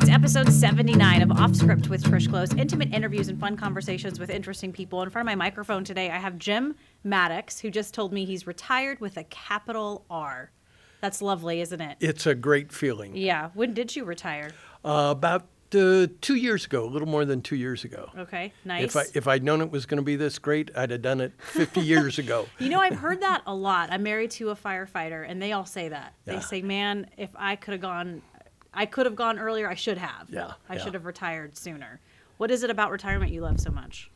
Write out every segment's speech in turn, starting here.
It's episode 79 of Off Script with Trish Close. Intimate interviews and fun conversations with interesting people. In front of my microphone today, I have Jim Maddox, who just told me he's retired with a capital R. That's lovely, isn't it? It's a great feeling. Yeah. When did you retire? Uh, about uh, two years ago, a little more than two years ago. Okay, nice. If I if I'd known it was going to be this great, I'd have done it 50 years ago. You know, I've heard that a lot. I'm married to a firefighter, and they all say that. They say, "Man, if I could have gone, I could have gone earlier. I should have. Yeah, I yeah. should have retired sooner." What is it about retirement you love so much?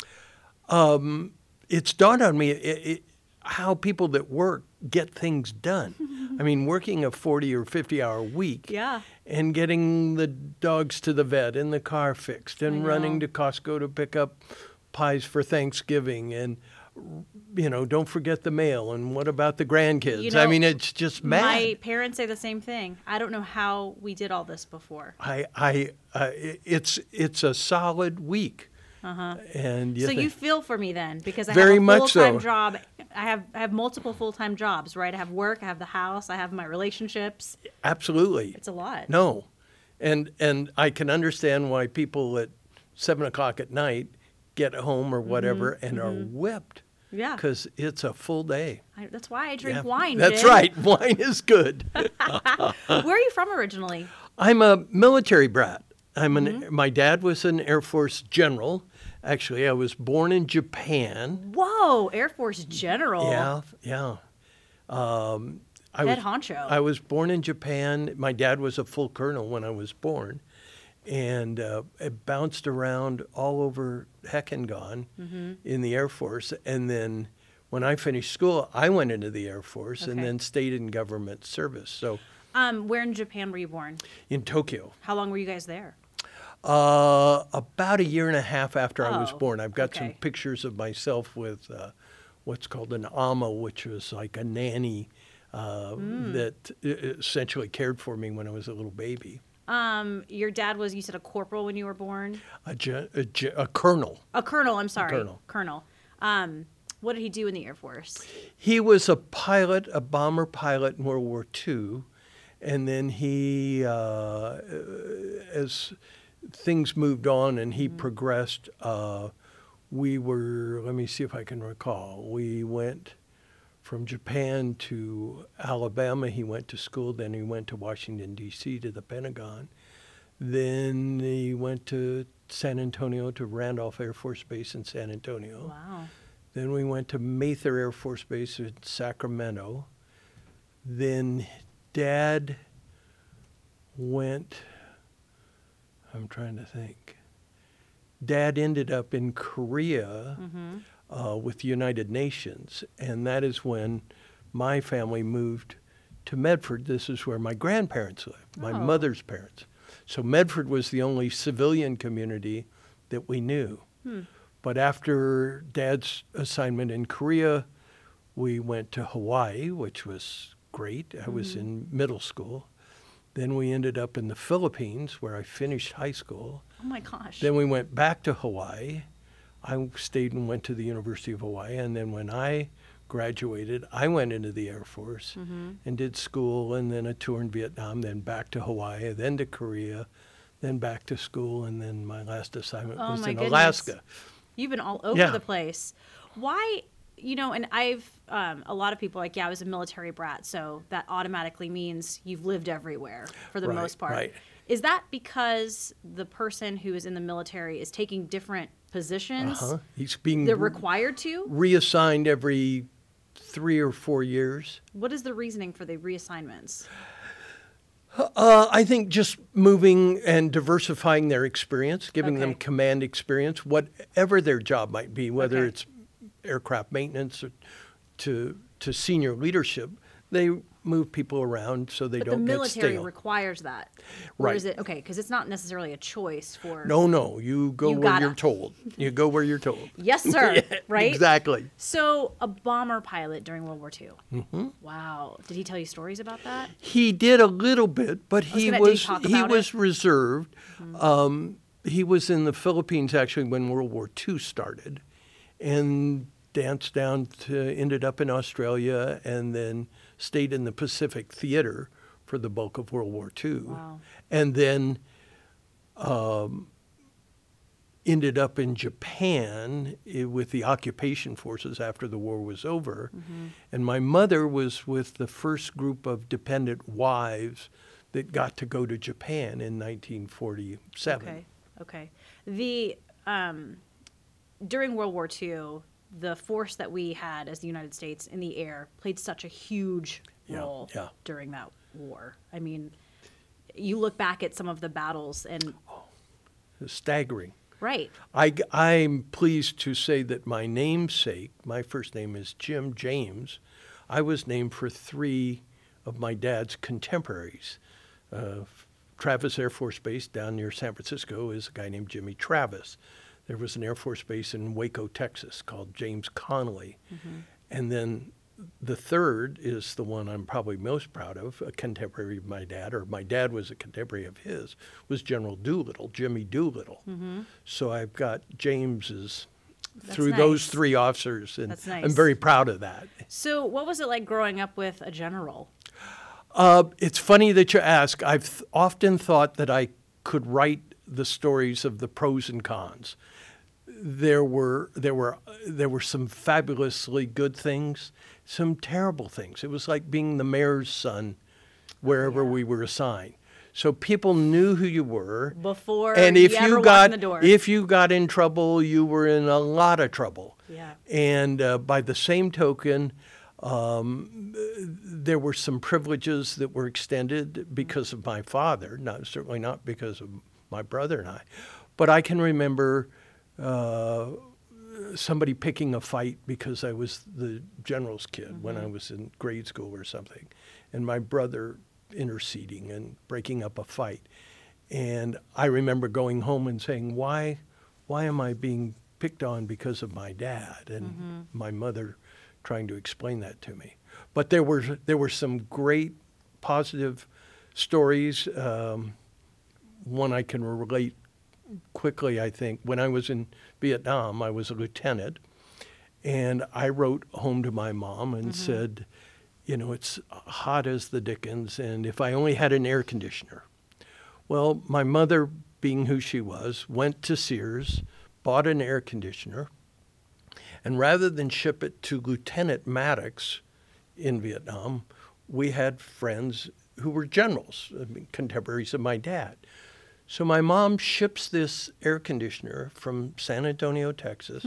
Um, it's dawned on me it, it, how people that work get things done. I mean, working a 40 or 50 hour week. Yeah. And getting the dogs to the vet and the car fixed and running to Costco to pick up pies for Thanksgiving and you know, don't forget the mail and what about the grandkids? You I mean, it's just mad. My parents say the same thing. I don't know how we did all this before. I, I, uh, it's it's a solid week. Uh-huh. And you so you feel for me then because I Very have a full-time so. job. I have I have multiple full-time jobs, right? I have work, I have the house, I have my relationships. absolutely It's a lot. no, and and I can understand why people at seven o'clock at night get home or whatever and are whipped Mm-hmm. Yeah. because it's a full day. I, that's why I drink Yeah, wine. That's Jim. right. Wine is good. Where are you from originally? I'm a military brat. I'm an. Mm-hmm. My dad was an Air Force general. Actually, I was born in Japan. Whoa, Air Force General. Yeah, yeah. Um, I Head was, honcho. I was born in Japan. My dad was a full colonel when I was born, and uh, it bounced around all over heck and gone Mm-hmm. in the Air Force. And then when I finished school, I went into the Air Force and then stayed in government service. So Um, where in Japan were you born? in Tokyo. How long were you guys there? Uh, about a year and a half after I was Oh, born, I've got some pictures of myself with uh, what's called an ama, which was like a nanny uh, Hmm. that uh, essentially cared for me when I was a little baby. Um, your dad was you said a corporal when you were born. A, ge- a, ge- a colonel. A colonel. I'm sorry. colonel. Colonel. Um, what did he do in the Air Force? He was a pilot, a bomber pilot in World War II, and then he, uh, as things moved on and he progressed, uh, we were. Let me see if I can recall. We went from Japan to Alabama. He went to school. Then he went to Washington D.C. to the Pentagon. Then he went to San Antonio to Randolph Air Force Base in San Antonio. Wow. Then we went to Mather Air Force Base in Sacramento. Then Dad went, I'm trying to think. Dad ended up in Korea mm-hmm. Uh, with the United Nations, and that is when my family moved to Medford. This is where my grandparents lived, my Oh. mother's parents. So Medford was the only civilian community that we knew. But after Dad's assignment in Korea, we went to Hawaii, which was great. I was in middle school. Then we ended up in the Philippines, where I finished high school. Oh my gosh. Then we went back to Hawaii. I stayed and went to the University of Hawaii. And then when I graduated, I went into the Air Force and did school and then a tour in Vietnam, then back to Hawaii, then to Korea, then back to school. And then my last assignment Oh, was in goodness. Alaska. You've been all over Yeah. the place. Why, you know, and I've, um, a lot of people like, yeah, I was a military brat, so that automatically means you've lived everywhere for the Right, most part. right. Is that because the person who is in the military is taking different positions? Uh-huh. He's being They're required to? reassigned every three or four years. What is the reasoning for the reassignments? Uh, I think just moving and diversifying their experience, giving them command experience, whatever their job might be, whether Okay. it's aircraft maintenance or to to senior leadership, they move people around so they But don't get stale. The military requires that. Or Right. is it, okay, because it's not necessarily a choice for. no, no, you go You where gotta. you're told. You go where you're told. Yes, sir. right? Exactly. So, a bomber pilot during World War II. Mm-hmm. Wow. Did he tell you stories about that? He did a little bit, but he gonna- did he was he was it? Mm-hmm. reserved. Um, he was in the Philippines actually when World War II started, and danced down to ended up in Australia, and then stayed in the Pacific Theater for the bulk of World War II, Wow. and then um, ended up in Japan eh, with the occupation forces after the war was over. Mm-hmm. And my mother was with the first group of dependent wives that got to go to Japan in 1947. Okay. Okay. The um, during World War II, the force that we had as the United States in the air played such a huge role yeah. during that war. I mean, you look back at some of the battles and It's staggering. right. I, am pleased to say that my namesake, my first name is Jim James, I was named for three of my dad's contemporaries. Uh, Travis Air Force Base down near San Francisco is a guy named Jimmy Travis. There was an Air Force Base in Waco, Texas called James Connally. And then the third is the one I'm probably most proud of, a contemporary of my dad, or my dad was a contemporary of his, was General Doolittle, Jimmy Doolittle. So I've got James's That's through those three officers, and That's I'm very proud of that. So, what was it like growing up with a general? Uh, it's funny that you ask. I've th- often thought that I could write the stories of the pros and cons. There were there were there were some fabulously good things, some terrible things. It was like being the mayor's son, wherever Yeah. we were assigned. So people knew who you were, Before and if you you got in the door. if you got in trouble, you were in a lot of trouble. Yeah. And uh, by the same token, um, there were some privileges that were extended because of my father, not certainly not because of my brother and I, but I can remember uh, somebody picking a fight because I was the general's kid when I was in grade school or something, and my brother interceding and breaking up a fight. And I remember going home and saying, "Why, why am I being picked on because of my dad?" And my mother trying to explain that to me. But there were there were some great positive stories. Um, one I can relate quickly, I think. When I was in Vietnam, I was a lieutenant, and I wrote home to my mom and mm-hmm. said, you know, it's hot as the dickens, and if I only had an air conditioner. Well, my mother, being who she was, went to Sears, bought an air conditioner, and rather than ship it to Lieutenant Maddox in Vietnam, we had friends who were generals, contemporaries of my dad. So my mom ships this air conditioner from San Antonio, Texas,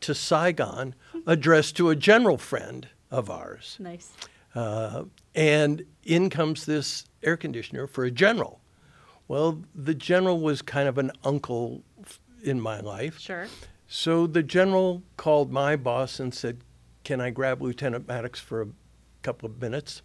to Saigon, addressed to a general friend of ours. Nice. Uh, and in comes this air conditioner for a general. Well, the general was kind of an uncle in my life. Sure. So the general called my boss and said, Can I grab Lieutenant Maddox for a couple of minutes?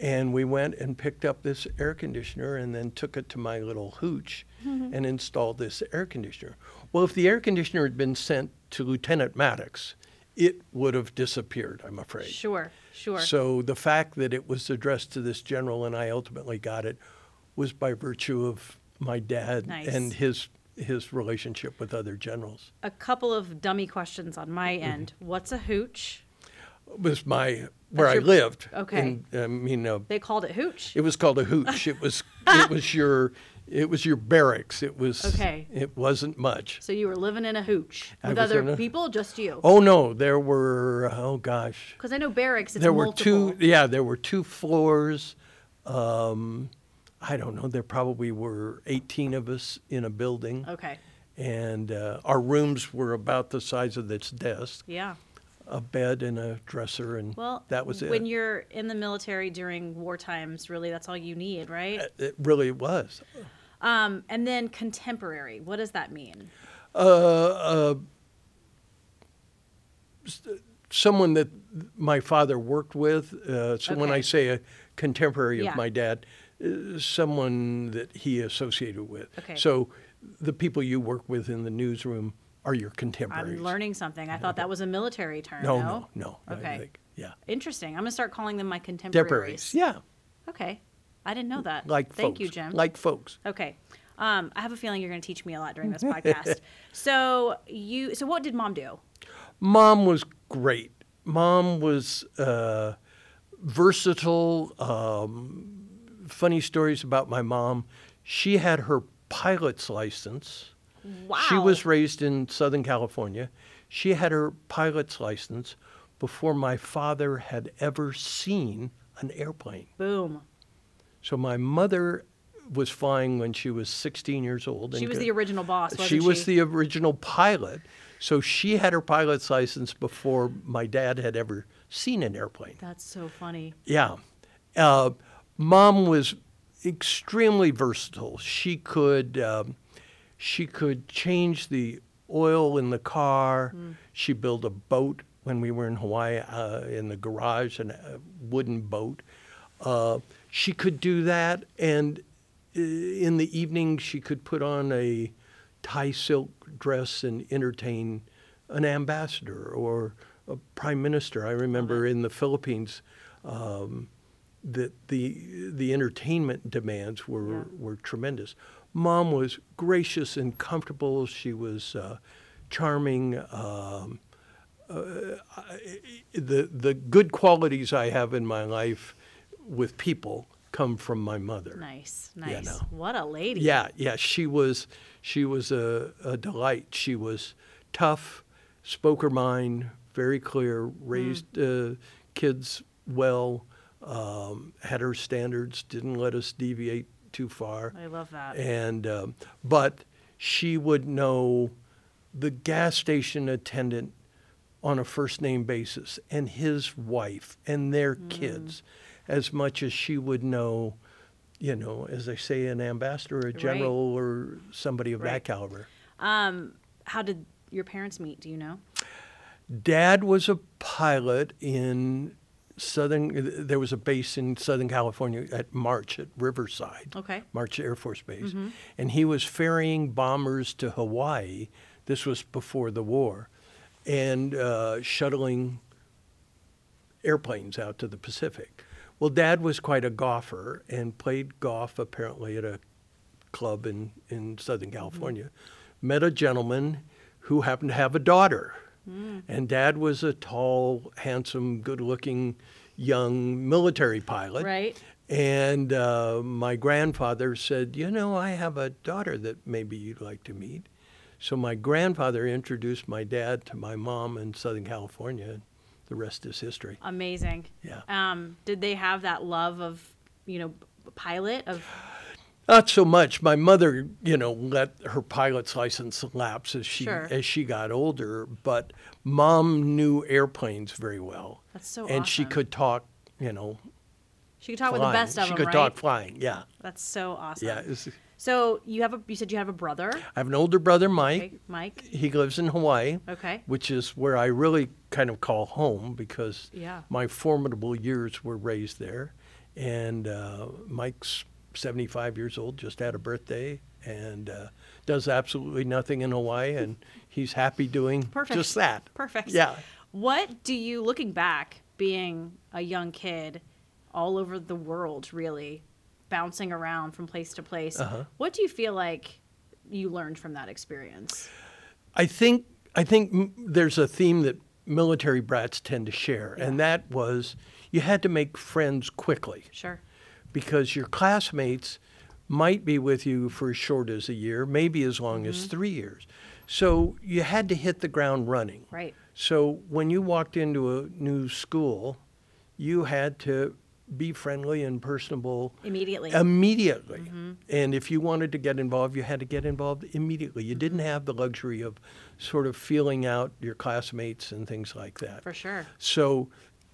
And we went and picked up this air conditioner and then took it to my little hooch and installed this air conditioner. Well, if the air conditioner had been sent to Lieutenant Maddox, it would have disappeared, I'm afraid. Sure. Sure. So the fact that it was addressed to this general and I ultimately got it was by virtue of my dad Nice. and his his relationship with other generals. a couple of dummy questions on my Mm-hmm. end. What's a hooch? Was my where That's I your- lived. okay. And, I mean, uh, They called it hooch. it was called a hooch. it was it was your it was your barracks. It was Okay. It wasn't much. So you were living in a hooch I with was other a- people, just you? Oh no, there were oh gosh. Because I know barracks. It's there were multiple. two yeah there were two floors um, i don't know there probably were 18 of us in a building Okay. and uh, our rooms were about the size of this desk Yeah. A bed and a dresser and Well, that was it When you're in the military during war times, really, that's all you need, right? it really was Um, and then contemporary. What does that mean? uh, uh, someone that my father worked with uh, so when i say a contemporary Yeah. of my dad uh, someone that he associated with Okay. so the people you work with in the newsroom are your contemporaries I'm learning something. I thought that was a military term. no No. no no Okay. think- yeah Interesting. I'm gonna start calling them my contemporaries contemporaries. yeah Okay. I didn't know that. like Thank folks you, Jim. like folks Okay. Um, I have a feeling you're going to teach me a lot during this podcast. so you, so what did mom do? Mom was great. Mom was uh, versatile. Um, funny stories about my mom. She had her pilot's license. Wow. She was raised in Southern California. She had her pilot's license before my father had ever seen an airplane. Boom. So my mother was flying when she was 16 years old. She was could- the original boss, wasn't she she? was the original pilot. So she had her pilot's license before my dad had ever seen an airplane. That's so funny. Yeah. Uh, mom was extremely versatile. She could um, she could change the oil in the car. She built a boat when we were in Hawaii uh, in the garage, a wooden boat. Uh, she could do that, and uh, in the evening she could put on a Thai silk dress and entertain an ambassador or a prime minister. I remember in the Philippines um, that the the entertainment demands were Yeah. were tremendous. Mom was gracious and comfortable. She was uh, charming. Um, uh, I- the the good qualities I have in my life with people come from my mother. Nice, nice. no. What a lady. Yeah, yeah. She was she was a, a delight. She was tough, spoke her mind, very clear, raised uh, kids well, um, had her standards, didn't let us deviate too far. I love that. And um, but she would know the gas station attendant on a first name basis and his wife and their Mm. kids as much as she would know, you know, as they say, an ambassador, a Right. general, or somebody of Right. that caliber. Um, how did your parents meet? Do you know? Dad was a pilot in Southern, there was a base in Southern California at March at Riverside. Okay. March Air Force Base. Mm-hmm. And he was ferrying bombers to Hawaii. This was before the war. And uh, shuttling airplanes out to the Pacific. Well, Dad was quite a golfer and played golf apparently at a club in, in Southern California. Met a gentleman who happened to have a daughter. And Dad was a tall, handsome, good looking young military pilot. Right. And uh, my grandfather said, You know, I have a daughter that maybe you'd like to meet. So my grandfather introduced my dad to my mom in Southern California. And the rest is history. Amazing. Yeah. Um, did they have that love of, you know, pilot of? Not so much. My mother, you know, let her pilot's license lapse as she Sure. as she got older, but mom knew airplanes very well. That's so and she could talk, you know, She could talk with the best of She them, She could right? talk flying. Yeah. That's so awesome. Yeah. So you have a. You said you have a brother. I have an older brother, Mike. Okay, Mike. He lives in Hawaii. Okay. which is where I really kind of call home because Yeah. my formidable years were raised there. And uh, Mike's 75 years old, just had a birthday, and uh, does absolutely nothing in Hawaii, and he's happy doing Perfect. just that. Perfect. Yeah. What do you, looking back, being a young kid, all over the world, really, bouncing around from place to place, Uh-huh. what do you feel like you learned from that experience? I think I think m- there's a theme that military brats tend to share, and that was you had to make friends quickly. Sure. Because your classmates might be with you for as short as a year, maybe as long as mm-hmm. three years. So you had to hit the ground running. Right. So when you walked into a new school, you had to be friendly and personable Immediately. immediately. Mm-hmm. And if you wanted to get involved, you had to get involved immediately. You didn't mm-hmm. have the luxury of sort of feeling out your classmates and things like that. For sure. So,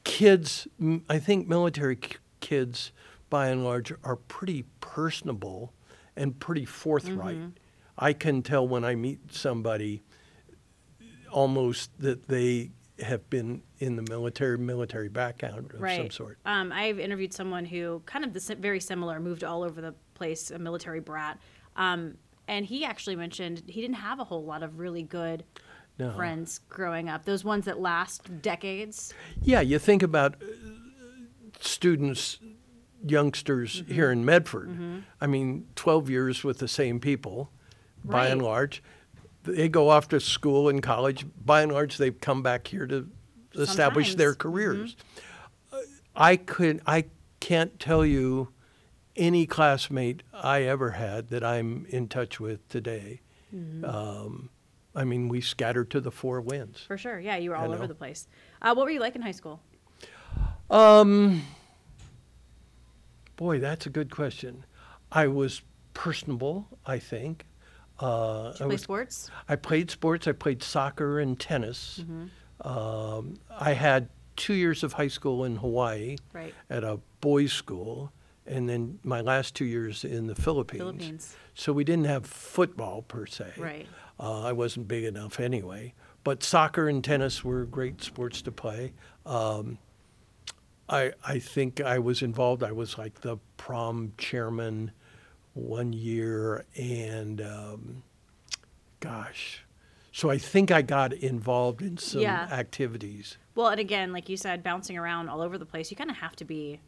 kids, I think military kids, by and large, are pretty personable and pretty forthright. I can tell when I meet somebody almost that they have been in the military, military background of right. some sort. Um, I've interviewed someone who kind of the, very similar, moved all over the place, a military brat. Um, and he actually mentioned he didn't have a whole lot of really good No. friends growing up. Those ones that last decades. Yeah, you think about uh, students, youngsters Mm-hmm. here in Medford. I mean, 12 years with the same people, by and large. They go off to school and college. By and large, they've come back here to establish their Sometimes. Mm-hmm. careers. Uh, I could, I can't tell you any classmate I ever had that I'm in touch with today. Um, I mean, we scattered to the four winds. For sure. Yeah, you were all over the place. Uh, what were you like in high school? Um, boy, that's a good question. I was personable, I think. Uh, Did I you play was sports? I played sports. I played soccer and tennis. Um, I had two years of high school in Hawaii Right. at a boys' school, and then my last two years in the Philippines. Philippines. So we didn't have football per se. Right. Uh, I wasn't big enough anyway. But soccer and tennis were great sports to play. Um, I I think I was involved. I was like the prom chairman one year, and um, gosh, so I think I got involved in some Yeah. activities. Well, and again, like you said, bouncing around all over the place, you kind of have to be,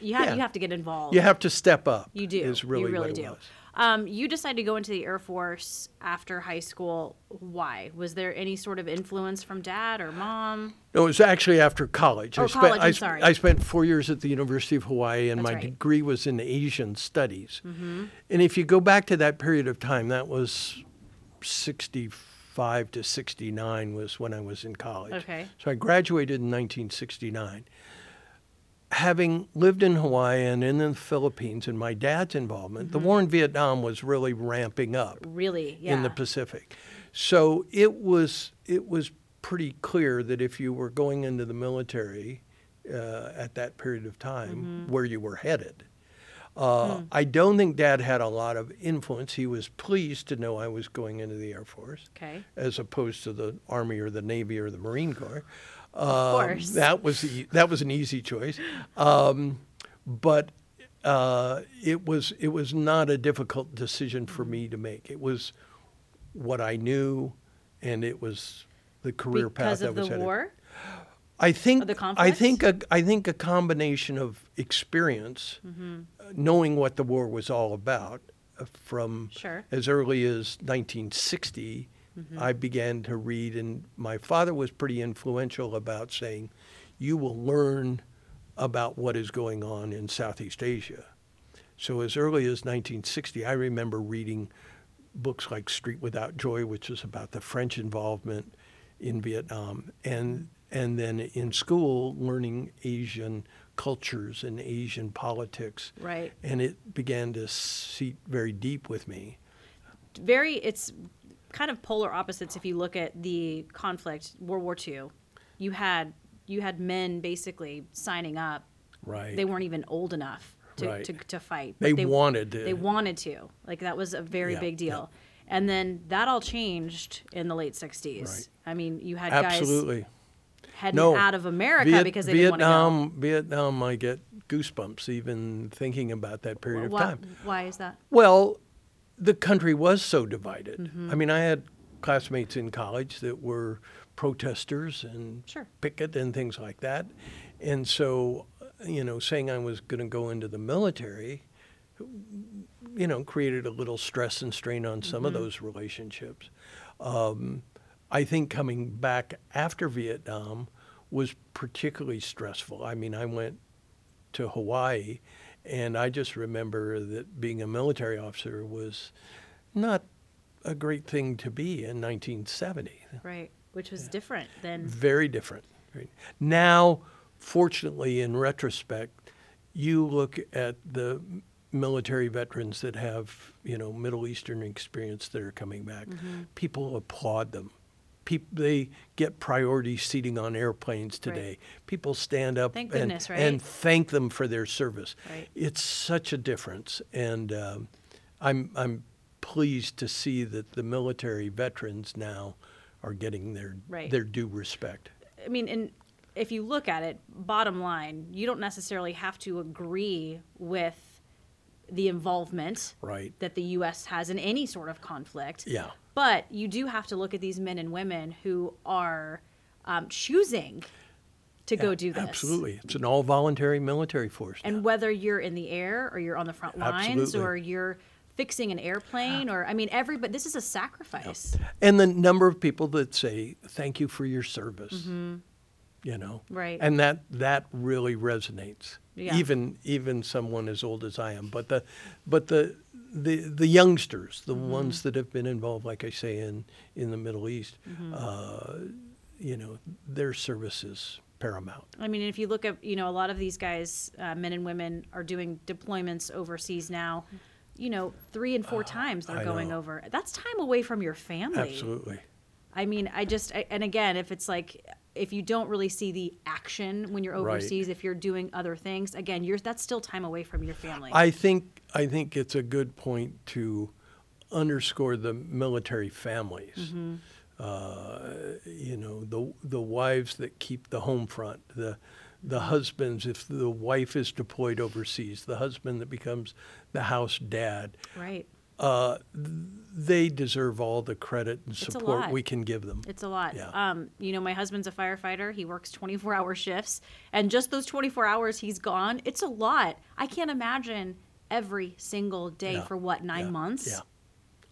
you have Yeah. you have to get involved. You have to step up. You do. Is really you really do. was. Um, you decided to go into the Air Force after high school. Why? Was there any sort of influence from dad or mom? No, it was actually after college. Oh, I spent, college, I, I'm sorry. I spent four years at the University of Hawaii, and That's my right. Mm-hmm. degree was in Asian studies. And if you go back to that period of time, that was 65 to 69 was when I was in college. Okay. So I graduated in 1969. Having lived in Hawaii and in the Philippines, and my dad's involvement, the war in Vietnam was really ramping up Really? Yeah. in the Pacific. So it was it was pretty clear that if you were going into the military uh, at that period of time, where you were headed. Uh, I don't think Dad had a lot of influence. He was pleased to know I was going into the Air Force, Okay. as opposed to the Army or the Navy or the Marine Corps. Of Um, course. That was e- that was an easy choice, um, but uh, it was it was not a difficult decision for me to make. It was what I knew, and it was the career because path of I was the headed. war. I think I think a, I think a combination of experience, Mm-hmm. uh, knowing what the war was all about, uh, from Sure. as early as 1960, Mm-hmm. I began to read, and my father was pretty influential about saying, "You will learn about what is going on in Southeast Asia." So as early as 1960, I remember reading books like Street Without Joy, which is about the French involvement in Vietnam, and and then in school learning Asian cultures and Asian politics, Right. and it began to seep very deep with me. Very. It's kind of polar opposites if you look at the conflict, World War II. You had you had men basically signing up. Right. They weren't even old enough to, Right. to, to fight. They but wanted to. They wanted to. Like that was a very Yeah, big deal. And then that all changed in the late 60s. Right. I mean, you had Absolutely. guys heading No. out of America Viet- because they didn't want to go. Vietnam, Vietnam, I get goosebumps even thinking about that period Why, of time. why is that? Well, the country was so divided. Mm-hmm. I mean, I had classmates in college that were protesters and Sure. picket and things like that. And so, you know, saying I was going to go into the military, you know, created a little stress and strain on some of Mm-hmm. those relationships. Um, I think coming back after Vietnam was particularly stressful. I mean, I went to Hawaii, and I just remember that being a military officer was not a great thing to be in 1970. Right. Which was different than. Very different. Right. Now, fortunately, in retrospect, you look at the military veterans that have, you know, Middle Eastern experience that are coming back. Mm-hmm. People applaud them. Peop they get priority seating on airplanes Right. today. People stand up Thank and, goodness, right? and thank them for their service. Right. It's such a difference, and um, I'm I'm pleased to see that the military veterans now are getting their Right. their due respect. I mean, and if you look at it, bottom line, you don't necessarily have to agree with the involvement Right. that the U.S. has in any sort of conflict. Yeah. But you do have to look at these men and women who are um, choosing to go do this. Absolutely. It's an all voluntary military force. now. And whether you're in the air or you're on the front lines Absolutely. or you're fixing an airplane or I mean everybody this is a sacrifice. And the number of people that say, thank you for your service. Mm-hmm. You know. Right. And that that really resonates. Yeah. Even even someone as old as I am, but the but the the the youngsters, the Mm-hmm. ones that have been involved, like I say, in in the Middle East, Mm-hmm. uh, you know, their service is paramount. I mean, if you look at, you know, a lot of these guys, uh, men and women, are doing deployments overseas now. You know, three and four times they're I going know. over. That's time away from your family. Absolutely. I mean, I just, I, and again, if it's like, if you don't really see the action when you're Right. overseas, if you're doing other things, again, you're that's still time away from your family. I think I think it's a good point to underscore the military families. Mm-hmm. Uh, you know, the the wives that keep the home front, the the husbands if the wife is deployed overseas, the husband that becomes the house dad. right. Uh, they deserve all the credit and a support we can give them. It's a lot. Yeah. Um, you know, my husband's a firefighter. He works 24 hour shifts. And just those 24 hours he's gone, it's a lot. I can't imagine every single day Yeah. for what, nine Yeah. months? Yeah.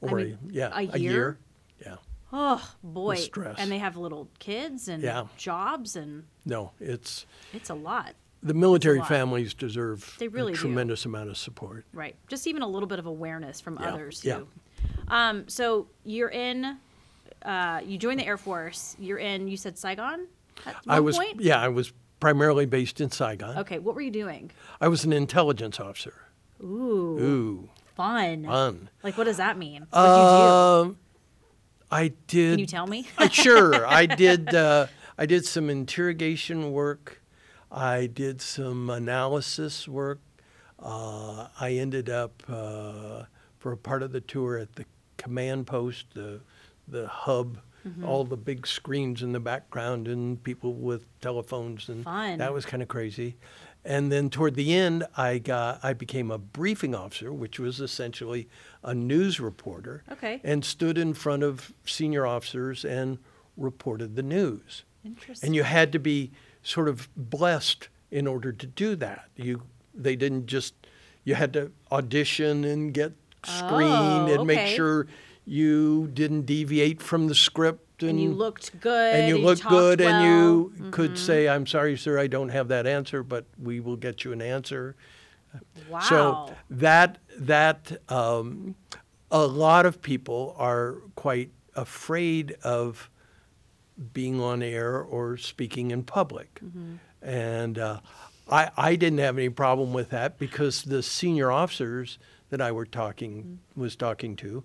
I Or mean, yeah, a a year? year. Yeah. Oh, boy. stress. And they have little kids and Yeah. jobs, and No, it's it's a lot. The military lot. families deserve They really a do. tremendous amount of support. Right. Just even a little bit of awareness from Yeah. others, too. Yeah. Um, so you're in, uh, you joined the Air Force. You're in, you said Saigon? At I was point? yeah, I was primarily based in Saigon. Okay. What were you doing? I was an intelligence officer. Ooh. Ooh, Fun. fun. Like, what does that mean? What did you Um, I do? did. Can you tell me? Uh, sure, I did. Uh, I did some interrogation work. I did some analysis work. Uh, I ended up uh, for a part of the tour at the command post, the the hub, Mm-hmm. all the big screens in the background and people with telephones and Fun. that was kind of crazy. And then toward the end, I got I became a briefing officer, which was essentially a news reporter Okay. and stood in front of senior officers and reported the news. Interesting. And you had to be sort of blessed in order to do that. You they didn't just you had to audition and get screened Oh, and make sure you didn't deviate from the script and, and you looked good. and you looked good and you. Mm-hmm. could say I'm sorry sir I don't have that answer but we will get you an answer. Wow. So that that um, a lot of people are quite afraid of being on air or speaking in public, mm-hmm. and uh, I I didn't have any problem with that because the senior officers that I were talking mm-hmm. was talking to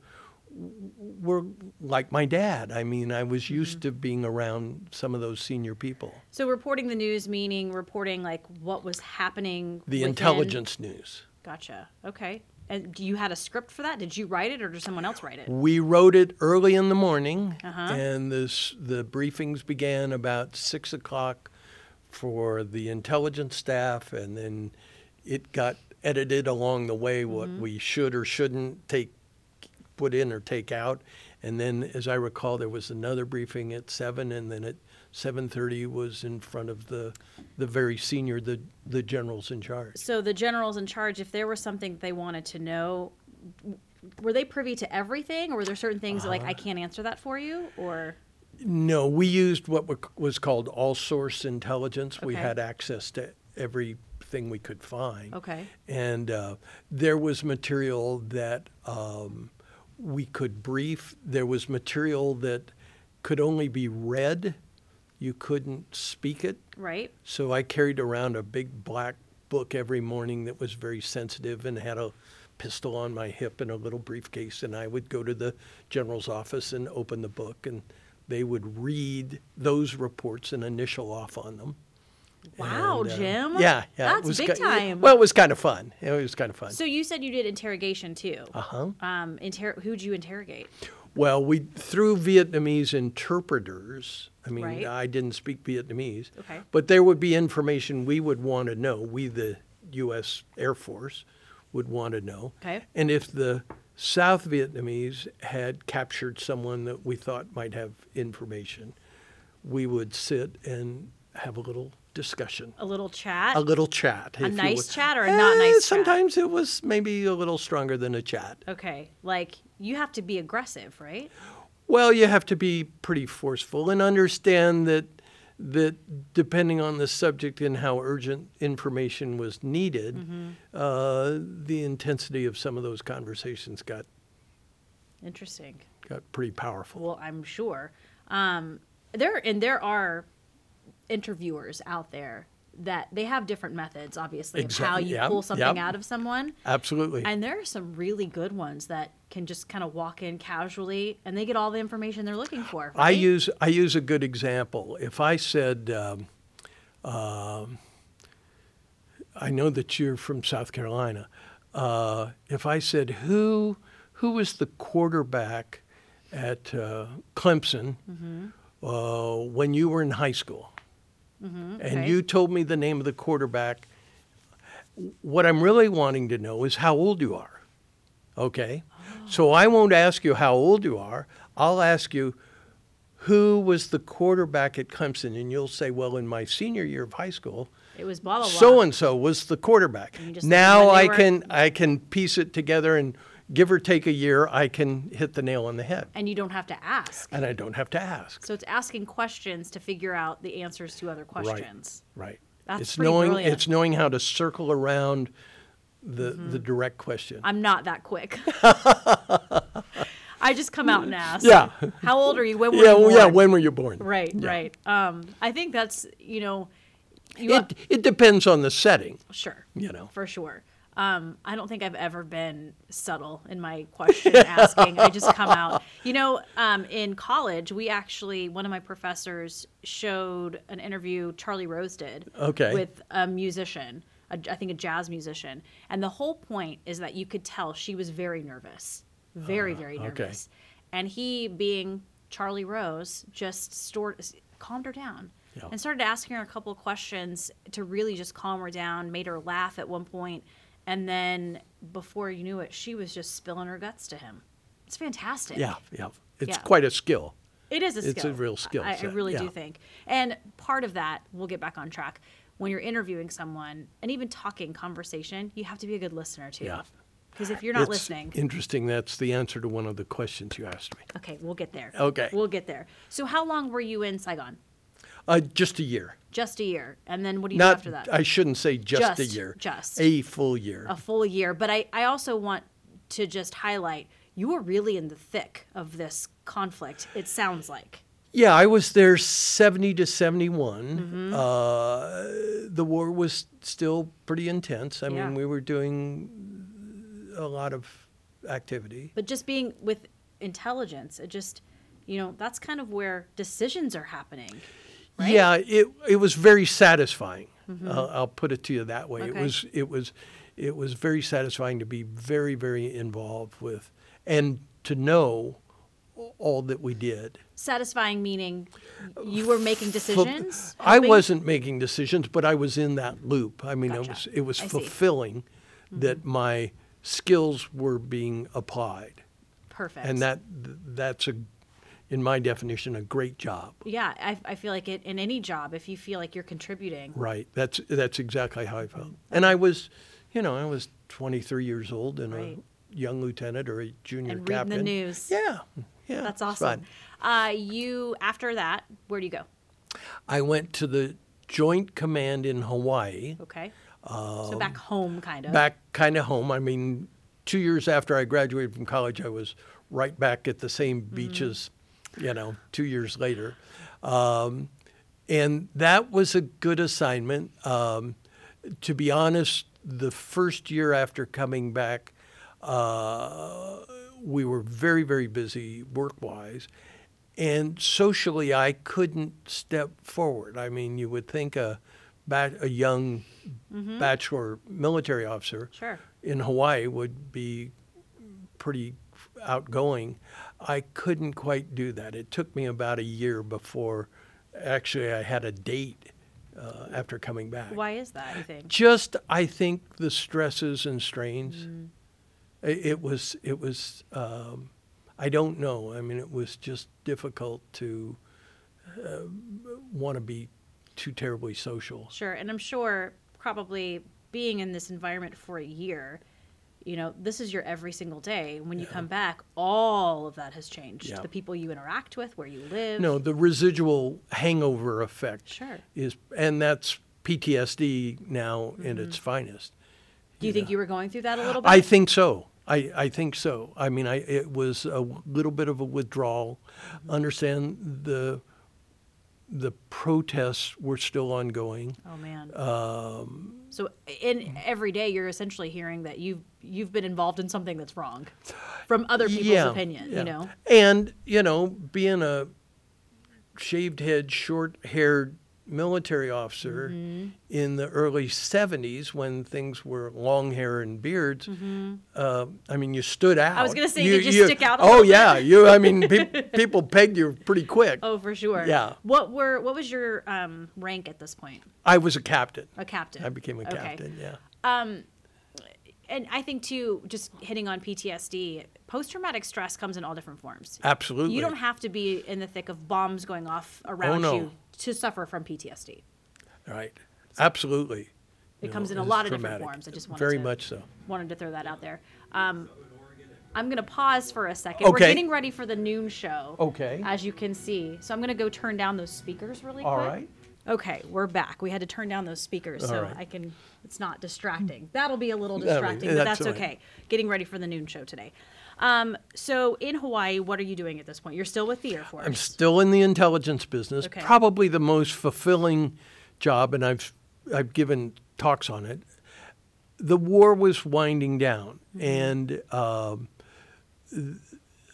were like my dad. I mean, I was used mm-hmm. to being around some of those senior people. So reporting the news meaning reporting like what was happening. The within- intelligence news. Gotcha. Okay. And do you had a script for that? Did you write it or did someone else write it? We wrote it early in the morning, Uh-huh. and this the briefings began about six o'clock for the intelligence staff, and then it got edited along the way what Mm-hmm. we should or shouldn't take put in or take out, and then as I recall, there was another briefing at seven, and then at seven thirty was in front of the the very senior the the generals in charge. So the generals in charge, if there was something they wanted to know, were they privy to everything, or were there certain things like Uh-huh. I can't answer that for you, or No, we used what was called all source intelligence. We had access to everything we could find. okay, And uh, there was material that um, we could brief. There was material that could only be read, you couldn't speak it. right? So I carried around a big black book every morning that was very sensitive and had a pistol on my hip and a little briefcase. And I would go to the general's office and open the book, and they would read those reports and initial off on them. Wow, And, uh, Jim. yeah, yeah. That's it was big ki- time. Well, it was kind of fun. It was kind of fun. So you said you did interrogation too. uh huh. Um, inter- who'd you interrogate? Well, we through Vietnamese interpreters. I mean, Right. I didn't speak Vietnamese, Okay. but there would be information we would want to know. We, the U.S. Air Force, would want to know. Okay. And if the South Vietnamese had captured someone that we thought might have information, we would sit and have a little discussion. A little chat. A little chat. A nice chat or a not nice Eh, chat? Sometimes it was maybe a little stronger than a chat. okay, like you have to be aggressive, right? Well, you have to be pretty forceful and understand that that depending on the subject and how urgent information was needed, Mm-hmm. uh, the intensity of some of those conversations got Interesting. got pretty powerful. Well, I'm sure. Um, there and there are interviewers out there that they have different methods, obviously, of how you Yep, pull something yep. out of someone. Absolutely. And there are some really good ones that can just kind of walk in casually and they get all the information they're looking for. I use I use a good example. If I said, um, um, I know that you're from South Carolina. Uh, if I said who who was the quarterback at uh, Clemson uh, when you were in high school, Mm-hmm, and okay. you told me the name of the quarterback, what I'm really wanting to know is how old you are. Okay? Ah. So I won't ask you how old you are. I'll ask you who was the quarterback at Clemson and you'll say, "Well, in my senior year of high school, It was blah blah blah. so and so was the quarterback." And you just say Now I were- can I can piece it together and give or take a year, I can hit the nail on the head. and you don't have to ask. And I don't have to ask. So it's asking questions to figure out the answers to other questions. Right. right. That's it's knowing brilliant. it's knowing how to circle around the the direct question. I'm not that quick. I just come out and ask. Yeah. How old are you? When were yeah, you well, yeah. born? When were you born? Right, Yeah. right. Um, I think that's you know, you It it depends on the setting. sure, You know. for sure. Um, I don't think I've ever been subtle in my question asking. I just come out. You know, um, in college, we actually one of my professors showed an interview Charlie Rose did Okay. with a musician, a, I think a jazz musician, and the whole point is that you could tell she was very nervous, very very okay. nervous, and he being Charlie Rose just stored calmed her down Yeah. and started asking her a couple of questions to really just calm her down, made her laugh at one point, and then before you knew it, she was just spilling her guts to him. It's fantastic. Yeah, yeah. It's Yeah. quite a skill. It is a skill. It's a real skill I, I really do think. And part of that, we'll get back on track. When you're interviewing someone and even talking conversation, you have to be a good listener too. Yeah. Because if you're not it's listening, Interesting. That's the answer to one of the questions you asked me. okay, we'll get there. Okay. We'll get there. So how long were you in Saigon? Uh, just a year. Just a year. And then what do you do Not. after that? I shouldn't say just, a year. just. a full year. a full year. But I, I also want to just highlight you were really in the thick of this conflict, it sounds like. Yeah, I was there 70 to 71. Mm-hmm. Uh, the war was still pretty intense. I Yeah. mean, we were doing a lot of activity. But just being with intelligence, it just, you know, that's kind of where decisions are happening. Right? Yeah, it it was very satisfying. I'll, I'll put it to you that way. It Mm-hmm. Was it was it was very satisfying to be very very involved with and to know all that we did. Satisfying meaning you were making decisions? I wasn't making decisions, but I was in that loop. I mean, it was it was I see. Mm-hmm. fulfilling that my skills were being applied, Perfect. and that that's a, in my definition, a great job. yeah, I, I feel like it in any job, if you feel like you're contributing, Right. That's that's exactly how I felt. And I was, you know, I was 23 years old and Right. a young lieutenant or a junior And reading the news. Yeah. Yeah. that's awesome. Uh, you, after that, where do you go? I went to the Joint Command in Hawaii. Okay. so back home, kind of. Um, back kind of home. I mean, two years after I graduated from college, I was right back at the same Mm-hmm. beaches, you know, two years later. Um, and that was a good assignment. Um, to be honest, the first year after coming back, uh, we were very, very busy work wise. And socially, I couldn't step forward. I mean, you would think a, a young bachelor military officer Sure. in Hawaii would be pretty outgoing. I couldn't quite do that. It took me about a year before actually I had a date uh, after coming back. Why is that, you think? Just, I think, the stresses and strains. It, it was, it was. Um, I don't know. I mean, it was just difficult to uh, want to be too terribly social. Sure. And I'm sure probably being in this environment for a year, you know, this is your every single day. When you come back, all of that has changed. Yeah. The people you interact with, where you live. No, the residual hangover effect Sure. is, and that's PTSD now in its finest. Do you think you were going through that a little bit? I think so. I, I think so. I mean, I it was a little bit of a withdrawal. Understand the the protests were still ongoing. oh man. Um, so in mm. every day, you're essentially hearing that you've you've been involved in something that's wrong, from other people's opinion. yeah. You know. And you know, being a shaved head, short haired military officer Mm-hmm. in the early 70s when things were long hair and beards, uh, I mean, you stood out. Mm-hmm. was gonna say, did you stick out a oh, bit? yeah. You, I mean, pe- people pegged you pretty quick. Oh, for sure. Yeah. What were what was your um, rank at this point? I was a captain. A captain. I became a Okay. captain, yeah. And I think too, just hitting on PTSD, post traumatic stress comes in all different forms. Absolutely. You don't have to be in the thick of bombs going off around Oh, no. you to suffer from PTSD. Right. Absolutely. It comes in a lot of different forms. I just wanted to. Very to, much so. wanted to throw that out there. Um, I'm going to pause for a second. We're getting ready for the noon show. Okay. As you can see. So I'm going to go turn down those speakers really All quick. right. Okay, we're back. We had to turn down those speakers All so right. I can. It's not distracting. That'll be a little That'll distracting, but that's that's all right. okay. Getting ready for the noon show today. Um, so in Hawaii, what are you doing at this point? You're still with the Air Force. I'm still in the intelligence business. Okay. Probably the most fulfilling job, and I've I've given talks on it. The war was winding down, and um,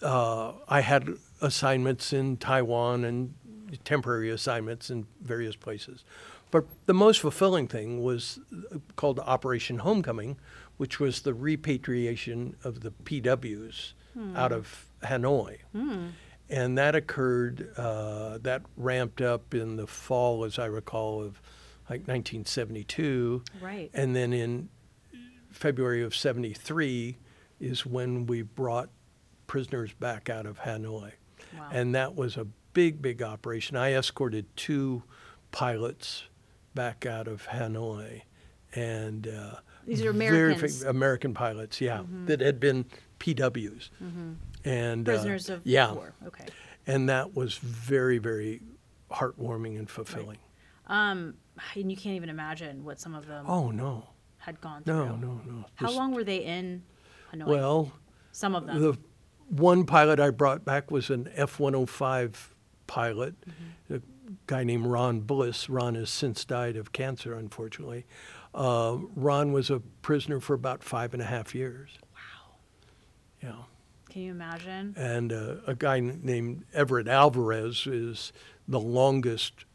uh, I had assignments in Taiwan and temporary assignments in various places. But the most fulfilling thing was uh, called Operation Homecoming, which was the repatriation of the PWs hmm. out of Hanoi. Hmm. And that occurred, uh, that ramped up in the fall, as I recall, of like 1972. Right. And then in February of 73 is when we brought prisoners back out of Hanoi. Wow. And that was a big, big operation. I escorted two pilots back out of Hanoi. And uh, These are very Americans. Mm-hmm. American pilots, yeah, that had been PWs. And uh, Prisoners of yeah, war. Okay. and that was very, very heartwarming and fulfilling. Um, and you can't even imagine what some of them Oh no, had gone through. no, no, no. How Just- long were they in Hanoi? Well, some of them. the one pilot I brought back was an F 105 pilot, Mm-hmm. a guy named Ron Bliss. Ron has since died of cancer, unfortunately. Uh, Ron was a prisoner for about five and a half years. wow. Yeah. Can you imagine? And uh, a guy named Everett Alvarez is the longest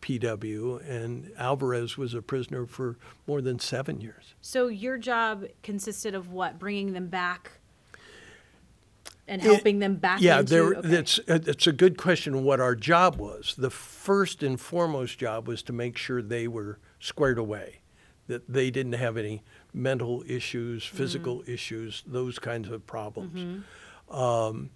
PW, and Alvarez was a prisoner for more than seven years. So your job consisted of what? Bringing them back and It- helping them back Yeah, into. there. okay. That's uh, it's a good question. What our job was? The first and foremost job was to make sure they were squared away, that they didn't have any mental issues, physical issues, those kinds of problems. Um,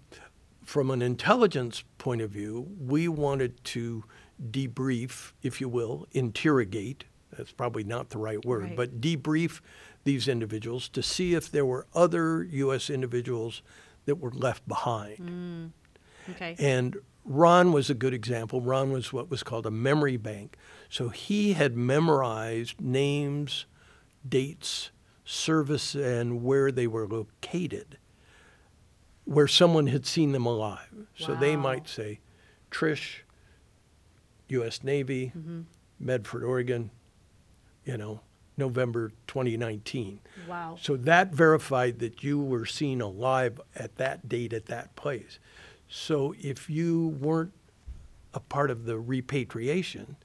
from an intelligence point of view, we wanted to debrief, if you will, interrogate. That's probably not the right word, Right. but debrief these individuals to see if there were other U.S. individuals that were left behind. Mm. okay. And Ron was a good example. Ron was what was called a memory bank. So he had memorized names, dates, service, and where they were located, where someone had seen them alive. So they might say, Trish, U.S. Navy, mm-hmm. Medford, Oregon, you know, November 2019. wow. So that verified that you were seen alive at that date at that place. So if you weren't a part of the repatriation,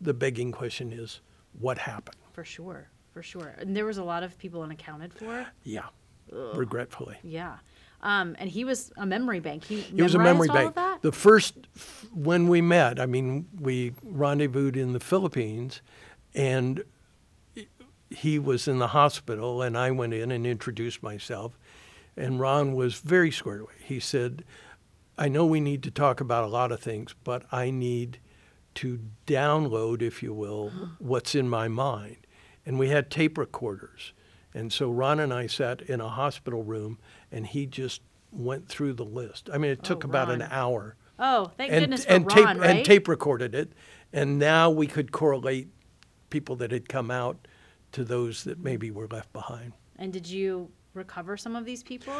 the begging question is, what happened? For sure. For sure. And there was a lot of people unaccounted for. Yeah, regretfully. Yeah. Um, and he was a memory bank. He, It was a memory memorized all of bank. The first, f- when we met, I mean, we rendezvoused in the Philippines, and he was in the hospital, and I went in and introduced myself. And Ron was very squared away. He said, I know we need to talk about a lot of things, but I need to download, if you will, uh-huh. what's in my mind. And we had tape recorders. And so Ron and I sat in a hospital room, and he just went through the list. I mean, it took Oh, about an hour. Oh, thank and goodness for and Ron, tape right? and tape recorded it, and now we could correlate people that had come out to those that maybe were left behind. And did you recover some of these people?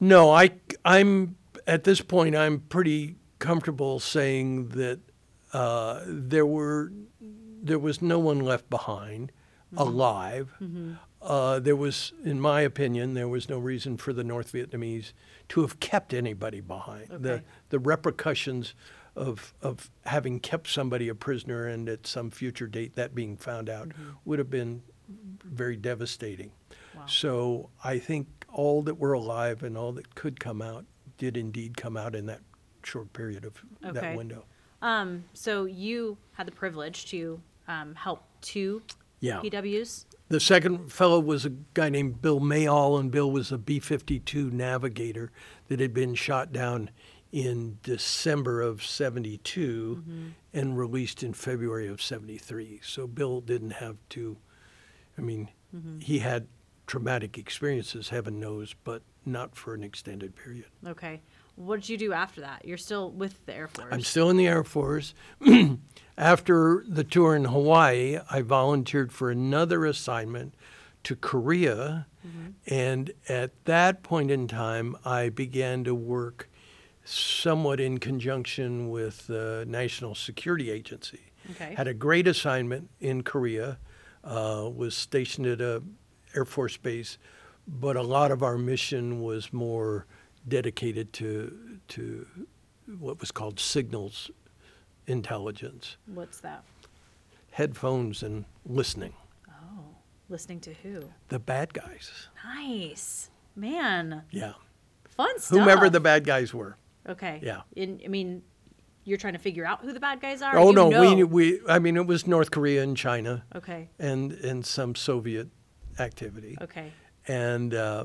No, I I'm at this point I'm pretty comfortable saying that uh, there were there was no one left behind alive. Uh, there was, in my opinion, there was no reason for the North Vietnamese to have kept anybody behind. The Okay. the repercussions of of having kept somebody a prisoner and at some future date that being found out would have been very devastating. Wow. So I think all that were alive and all that could come out did indeed come out in that short period of Okay. that window. Um, so you had the privilege to um, help two Yeah. PWs. The second fellow was a guy named Bill Mayall, and Bill was a B 52 navigator that had been shot down in December of 72 mm-hmm. and released in February of 73. So Bill didn't have to, I mean, mm-hmm. he had traumatic experiences, heaven knows, but not for an extended period. Okay. What did you do after that? You're still with the Air Force. I'm still in the Air Force. After the tour in Hawaii, I volunteered for another assignment to Korea. Mm-hmm. And at that point in time, I began to work somewhat in conjunction with the National Security Agency. Okay. Had a great assignment in Korea, uh, was stationed at a Air Force base, but a lot of our mission was more dedicated to to what was called signals intelligence, What's that? headphones and listening. Oh, listening to who? The bad guys, Nice. Man, yeah, fun stuff. whomever the bad guys were. Okay. Yeah. In, I mean, you're trying to figure out who the bad guys are? Oh You no, we know. we I mean it was North Korea and China Okay. and and some Soviet activity. Okay. and uh,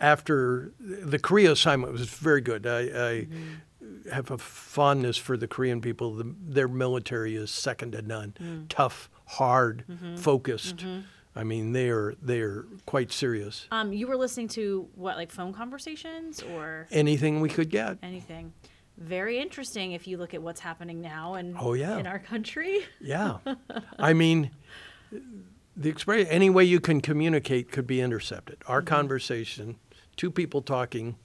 after the Korea assignment was very good. I, I mm-hmm. have a fondness for the Korean people. The, their military is second to none. Mm. Tough, hard, mm-hmm. focused. Mm-hmm. I mean, they are they are quite serious. Um, you were listening to what, like phone conversations or Anything we could get. anything? Very interesting if you look at what's happening now and Oh, yeah. in our country. Yeah, I mean, the experience. Any way you can communicate could be intercepted. Our conversation, two people talking,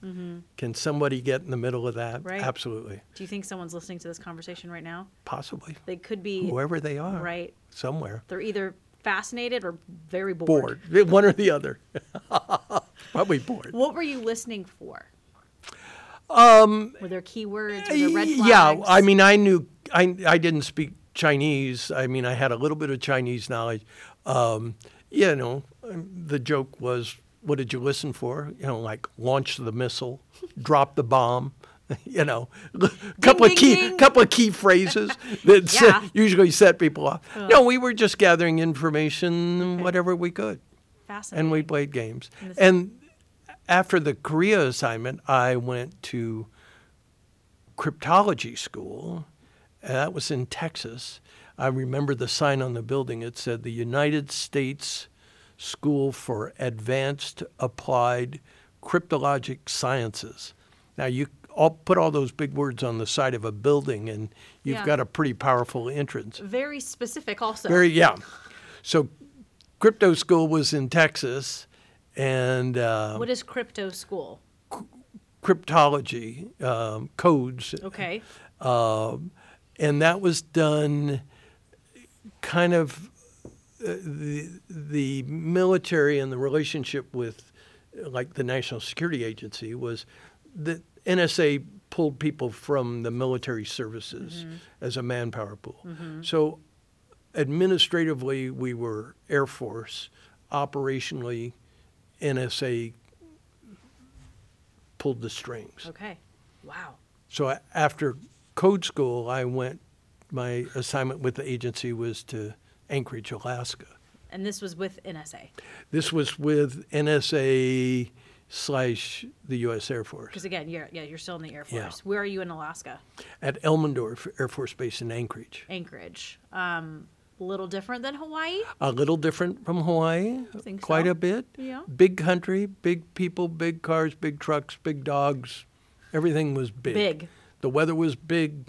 can somebody get in the middle of that? Right. Absolutely, Do you think someone's listening to this conversation right now? possibly. They could be whoever they are, right. somewhere. They're either fascinated or very bored. Bored, one or the other. Probably bored. What were you listening for? Um, were there keywords? Were there red flags? Yeah, I mean, I knew I I didn't speak Chinese. I mean, I had a little bit of Chinese knowledge. Um, you know, um, the joke was, "What did you listen for?" You know, like launch the missile, drop the bomb. You know, a couple of key ding. couple of key phrases that Yeah. usually set people off. No, we were just gathering information, whatever we could. fascinating. and we played games. And And after the Korea assignment, I went to cryptology school. and That was in Texas. I remember the sign on the building. It said the United States School for Advanced Applied Cryptologic Sciences. Now you all put all those big words on the side of a building, and you've Yeah. got a pretty powerful entrance. very specific, also. Very yeah. So, crypto school was in Texas, and uh, what is crypto school? cryptology um, codes, Okay. um, and that was done kind of uh, the the military and the relationship with uh, like the National Security Agency was that NSA pulled people from the military services mm-hmm. as a manpower pool. Mm-hmm. So administratively we were Air Force, operationally NSA pulled the strings. Okay. Wow. So a- after code school, I went. My assignment with the agency was to Anchorage, Alaska. And this was with NSA. This was with NSA slash the U.S. Air Force Because again, you're yeah, you're still in the Air Force. Yeah. Where are you in Alaska? at Elmendorf Air Force Base in Anchorage. Anchorage. Um, A little different than Hawaii. A little different from Hawaii, think quite so. a bit. Yeah. Big country, big people, big cars, big trucks, big dogs. Everything was big. Big. The weather was big.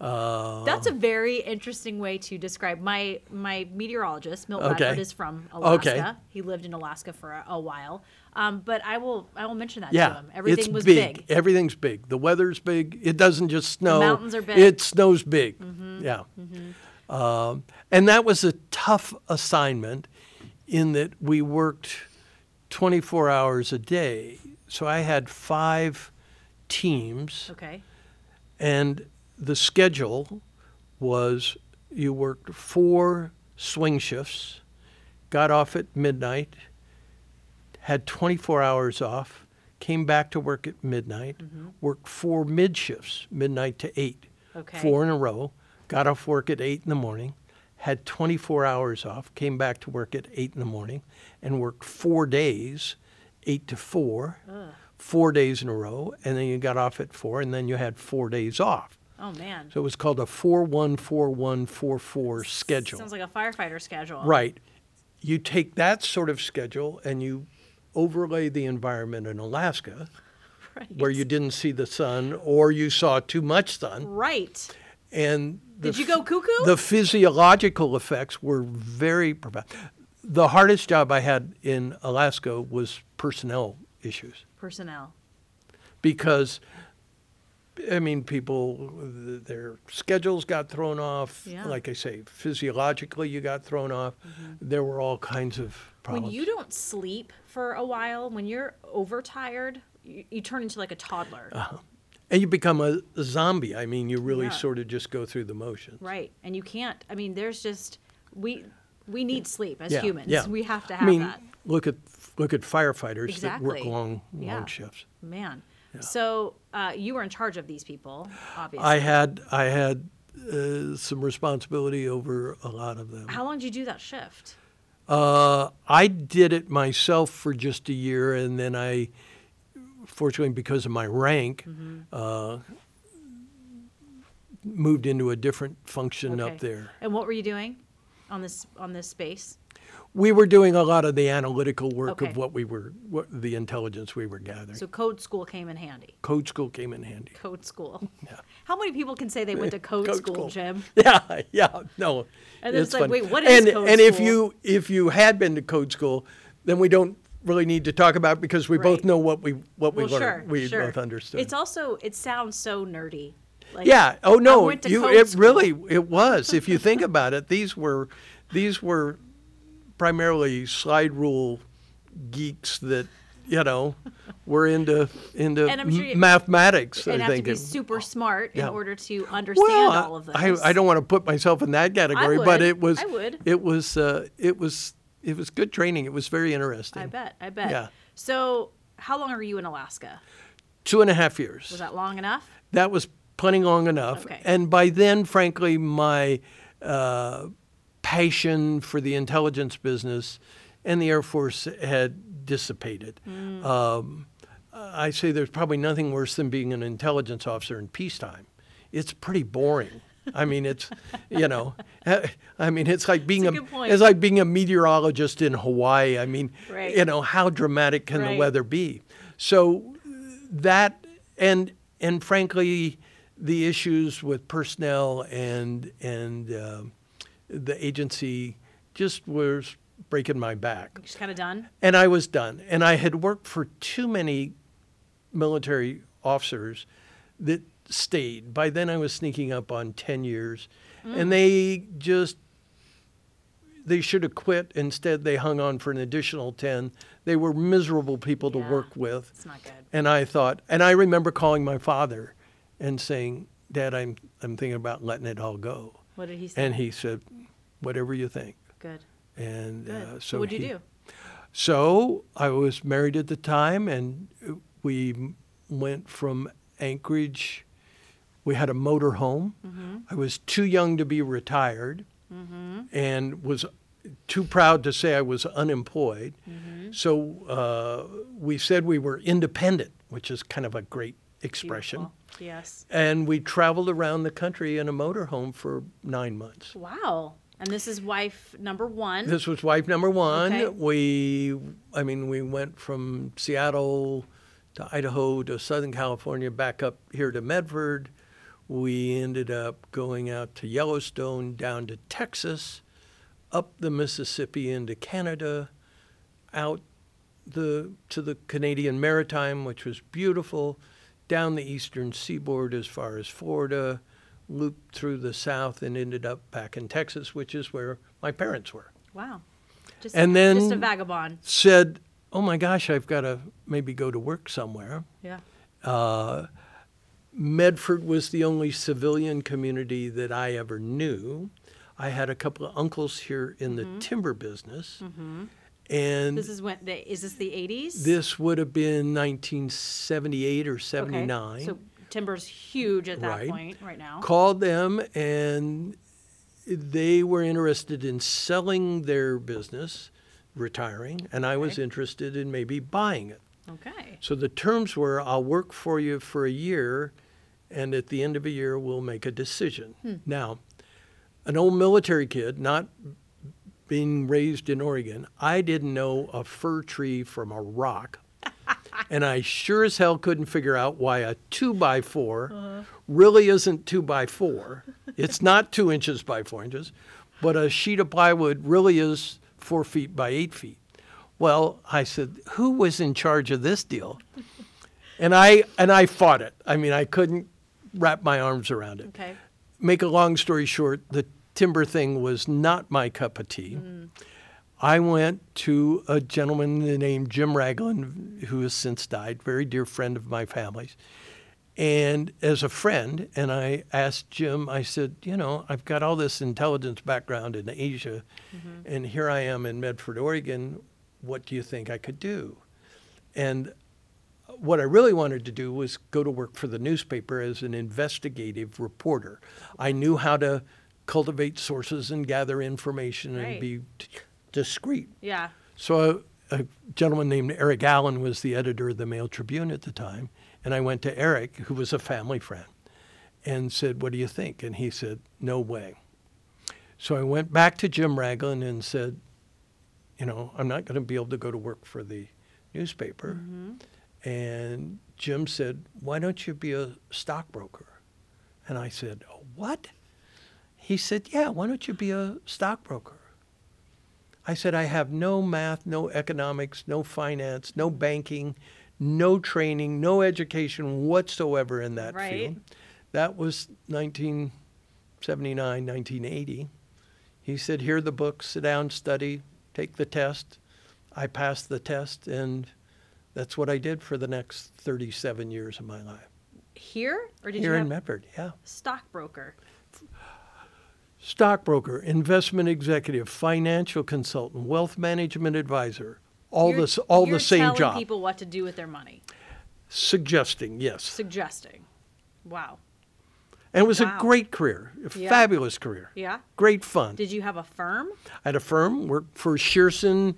Uh, That's a very interesting way to describe my my meteorologist. Milt Okay. Is from Alaska. Okay. He lived in Alaska for a, a while. Um, but I will I will mention that yeah, to him. Everything it's was big. big. Everything's big. The weather's big. It doesn't just snow. mountains are big. It snows big. Mm-hmm. Yeah. Um, and that was a tough assignment in that we worked 24 hours a day. So I had five teams. Okay. And the schedule was you worked four swing shifts, got off at midnight, had 24 hours off, came back to work at midnight, mm-hmm. worked four mid shifts, midnight to 8, Okay. four in a row, got off work at 8 in the morning, had 24 hours off, came back to work at 8 in the morning, and worked four days, 8 to 4, four days in a row, and then you got off at 4, and then you had four days off. Oh man. So it was called a 414144 schedule. Sounds like a firefighter schedule. Right. You take that sort of schedule and you overlay the environment in Alaska Right. where you didn't see the sun or you saw too much sun Right. and Did you go cuckoo? The physiological effects were very profound. The hardest job I had in Alaska was personnel issues Personnel. because I mean, people, their schedules got thrown off. Yeah. Like I say, physiologically, you got thrown off. Mm-hmm. There were all kinds of problems. When you don't sleep for a while, when you're overtired, you, you turn into like a toddler. Uh-huh. and you become a, a zombie. I mean, you really Yeah. sort of just go through the motions. Right. And you can't. I mean, there's just we we need sleep as Yeah, humans. yeah. We have to I have mean, that. look at look at firefighters that work long long shifts. Man. So uh, you were in charge of these people, obviously. I had I had uh, some responsibility over a lot of them. How long did you do that shift? Uh, I did it myself for just a year, and then I, fortunately, because of my rank, Mm-hmm. uh, moved into a different function Okay. up there. And what were you doing on this on this space? We were doing a lot of the analytical work Okay. of what we were, what the intelligence we were gathering. So code school came in handy. Code school came in handy. Code school. Yeah. How many people can say they went to code, Code school, school. Jim? Yeah, yeah, no. And it's like, fun. wait, what is and, code And if school? you if you had been to code school, then we don't really need to talk about it because we both Right. know what we what we Well, learned. sure, we sure. both understood. It's also it sounds so nerdy. Like, yeah. Oh I no, went to you code it school. really it was. if you think about it, these were these were primarily slide rule geeks that you know were into into And I'm sure you- mathematics. and I have to think be It- super smart yeah. in order to understand well, all of this. I, I don't want to put myself in that category, but would. it was I would. it was uh, it was it was good training. It was very interesting. I bet. I bet. Yeah. So, how long are you in Alaska? Two and a half years. Was that long enough? that was plenty long enough. Okay. And by then, frankly, my uh, passion for the intelligence business and the Air Force had dissipated. Mm. Um, I say there's probably nothing worse than being an intelligence officer in peacetime. It's pretty boring. I mean, it's you know, I mean, it's like being It's a good it's like being a meteorologist in Hawaii. I mean, Right. you know, how dramatic can the weather be? So that and and frankly, the issues with personnel and and um the agency just was breaking my back, Just kind of done. and I was done. And I had worked for too many military officers that stayed. By then, I was sneaking up on ten years, and mm. they just they should have quit. Instead, they hung on for an additional ten. They were miserable people to work with. It's not good. And I thought, and I remember calling my father and saying, Dad, I'm, I'm thinking about letting it all go. What did he say? And he said, whatever you think. good. And Good. uh, so, what'd you he- do? So I was married at the time, and we went from Anchorage. We had a motor home. Mm-hmm. I was too young to be retired, and was too proud to say I was unemployed. Mm-hmm. So uh, we said we were independent, which is kind of a great expression. Beautiful. Yes. And we traveled around the country in a motorhome for nine months. Wow. And this is wife number one. This was wife number one. Okay. We, I mean, we went from Seattle to Idaho to Southern California, back up here to Medford. We ended up going out to Yellowstone, down to Texas, up the Mississippi into Canada, out the to the Canadian Maritime, which was beautiful, down the eastern seaboard as far as Florida, looped through the south, and ended up back in Texas, which is where my parents were wow. Just, And just a then- vagabond. said, "Oh my gosh, I've got to maybe go to work somewhere." Yeah. Uh, Medford was the only civilian community that I ever knew. I had a couple of uncles here in the timber business, and This is when the, is this the 80s? this would have been 1978 or 79. Okay. So timber's huge at that Right. point right now. Called them, and they were interested in selling their business, retiring, and I was Okay. interested in maybe buying it. Okay. So the terms were I'll work for you for a year, and at the end of a year, we'll make a decision. Hmm. Now, an old military kid, not being raised in Oregon, I didn't know a fir tree from a rock. and I sure as hell couldn't figure out why a two by 4 Uh-huh. really isn't two by four. It's not two inches by four inches, but a sheet of plywood really is four feet by eight feet. Well, I said, who was in charge of this deal? And I and I fought it. I mean, I couldn't wrap my arms around it. Okay. Make a long story short, the timber thing was not my cup of tea. I went to a gentleman named Jim Ragland, who has since died, very dear friend of my family's. And as a friend, and I asked Jim, I said, you know, I've got all this intelligence background in Asia, mm-hmm. and here I am in Medford, Oregon. What do you think I could do? And what I really wanted to do was go to work for the newspaper as an investigative reporter. I knew how to cultivate sources and gather information and be t- discreet. Yeah. So a, a gentleman named Eric Allen was the editor of the Mail Tribune at the time, and I went to Eric, who was a family friend, and said, "What do you think?" And he said, "No way." So I went back to Jim Ragland and said, "You know, I'm not going to be able to go to work for the newspaper." Mm-hmm. And Jim said, "Why don't you be a stockbroker?" And I said, "Oh, "What?" He said, "Yeah, why don't you be a stockbroker?" I said, I have no math, no economics, no finance, no banking, no training, no education whatsoever in that Right. field. That was 1979, 1980. He said, Here are the books, sit down, study, take the test. I passed the test, and that's what I did for the next 37 years of my life. Here or did Here you in have Medford, yeah. stockbroker? Stockbroker, investment executive, financial consultant, wealth management advisor, all You're- this, all the same telling job. people what to do with their money, Suggesting, yes. suggesting. Wow. And it was Wow. a great career, a Yeah. fabulous career. Yeah. Great fun. Did you have a firm? I had a firm, worked for Shearson.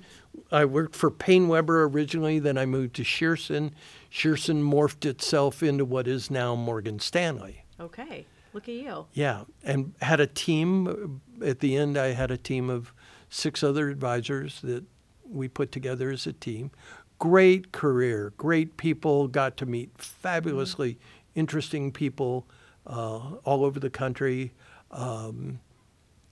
I worked for Paine Webber originally, then I moved to Shearson. Shearson morphed itself into what is now Morgan Stanley. Okay. Look at you. Yeah, and had a team. At the end, I had a team of six other advisors that we put together as a team. Great career, great people. Got to meet fabulously interesting people uh, all over the country. Um,